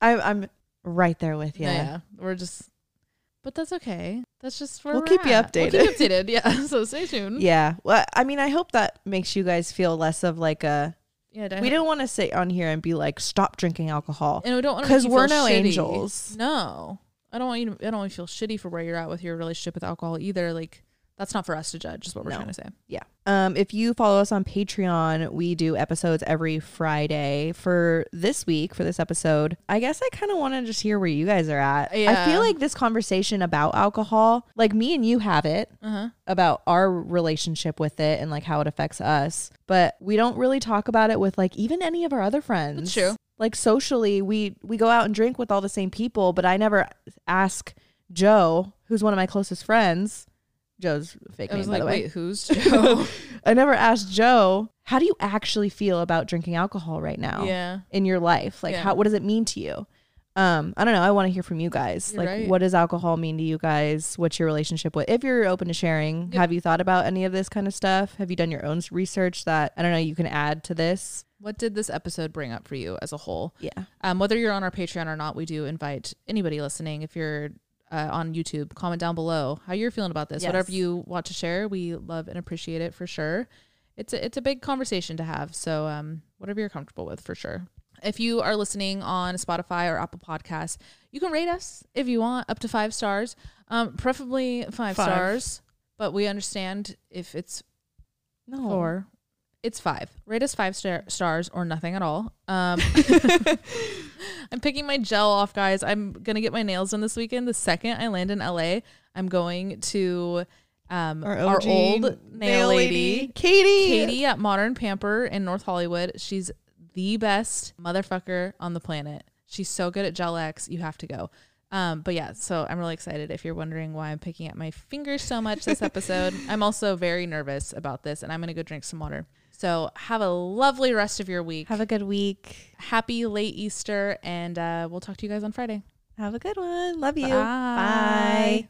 I'm, I'm right there with you.
Yeah. We're just, but that's okay. That's just where
We'll
we're
keep you
at. We'll keep
updated.
you updated. Yeah. So stay tuned.
Yeah. Well, I mean, I hope that makes you guys feel less of like a.
Yeah.
We don't want to sit on here and be like, stop drinking alcohol.
and we don't want to
Because we're no angels.
No, I don't want you. To, I don't want you to feel shitty for where you're at with your relationship with alcohol either. Like that's not for us to judge. Is what we're
No.
trying to say.
Yeah. Um, if you follow us on Patreon, we do episodes every Friday. For this week, for this episode, I guess I kind of want to just hear where you guys are at.
Yeah.
I feel like this conversation about alcohol, like me and you have it
Uh huh.
about our relationship with it and like how it affects us, but we don't really talk about it with like even any of our other friends.
That's true.
Like socially, we we go out and drink with all the same people, but I never ask Joe, who's one of my closest friends. Joe's fake
I
name,
was
by
like,
the way.
wait, who's Joe?
I never asked Joe, how do you actually feel about drinking alcohol right now
yeah.
in your life? Like
Yeah.
how what does it mean to you? Um, I don't know. I want to hear from you guys.
You're
like
right.
what does alcohol mean to you guys? What's your relationship with if you're open to sharing?
Yep.
Have you thought about any of this kind of stuff? Have you done your own s- research that I don't know you can add to this?
What did this episode bring up for you as a whole?
Yeah.
Um, whether you're on our Patreon or not, we do invite anybody listening. If you're uh, on YouTube, comment down below how you're feeling about this.
Yes.
Whatever you want to share, we love and appreciate it for sure. It's a, it's a big conversation to have. So um, whatever you're comfortable with, for sure. If you are listening on Spotify or Apple Podcasts, you can rate us if you want up to five stars, um, preferably five,
Five.
stars. But we understand if it's
No.
four. It's five. Rate us five star- stars or nothing at all. Um, I'm picking my gel off, guys. I'm gonna get my nails done this weekend. The second I land in LA, I'm going to um,
Our,
our, old nail lady,
Katie.
Katie at Modern Pamper in North Hollywood. She's the best motherfucker on the planet. She's so good at Gel X. You have to go. Um, but yeah, so I'm really excited. If you're wondering why I'm picking at my fingers so much this episode, I'm also very nervous about this, and I'm gonna go drink some water. So have a lovely rest of your week.
Have a good week.
Happy late Easter, and uh, we'll talk to you guys on Friday.
Have a good one. Love you.
Bye.
Bye.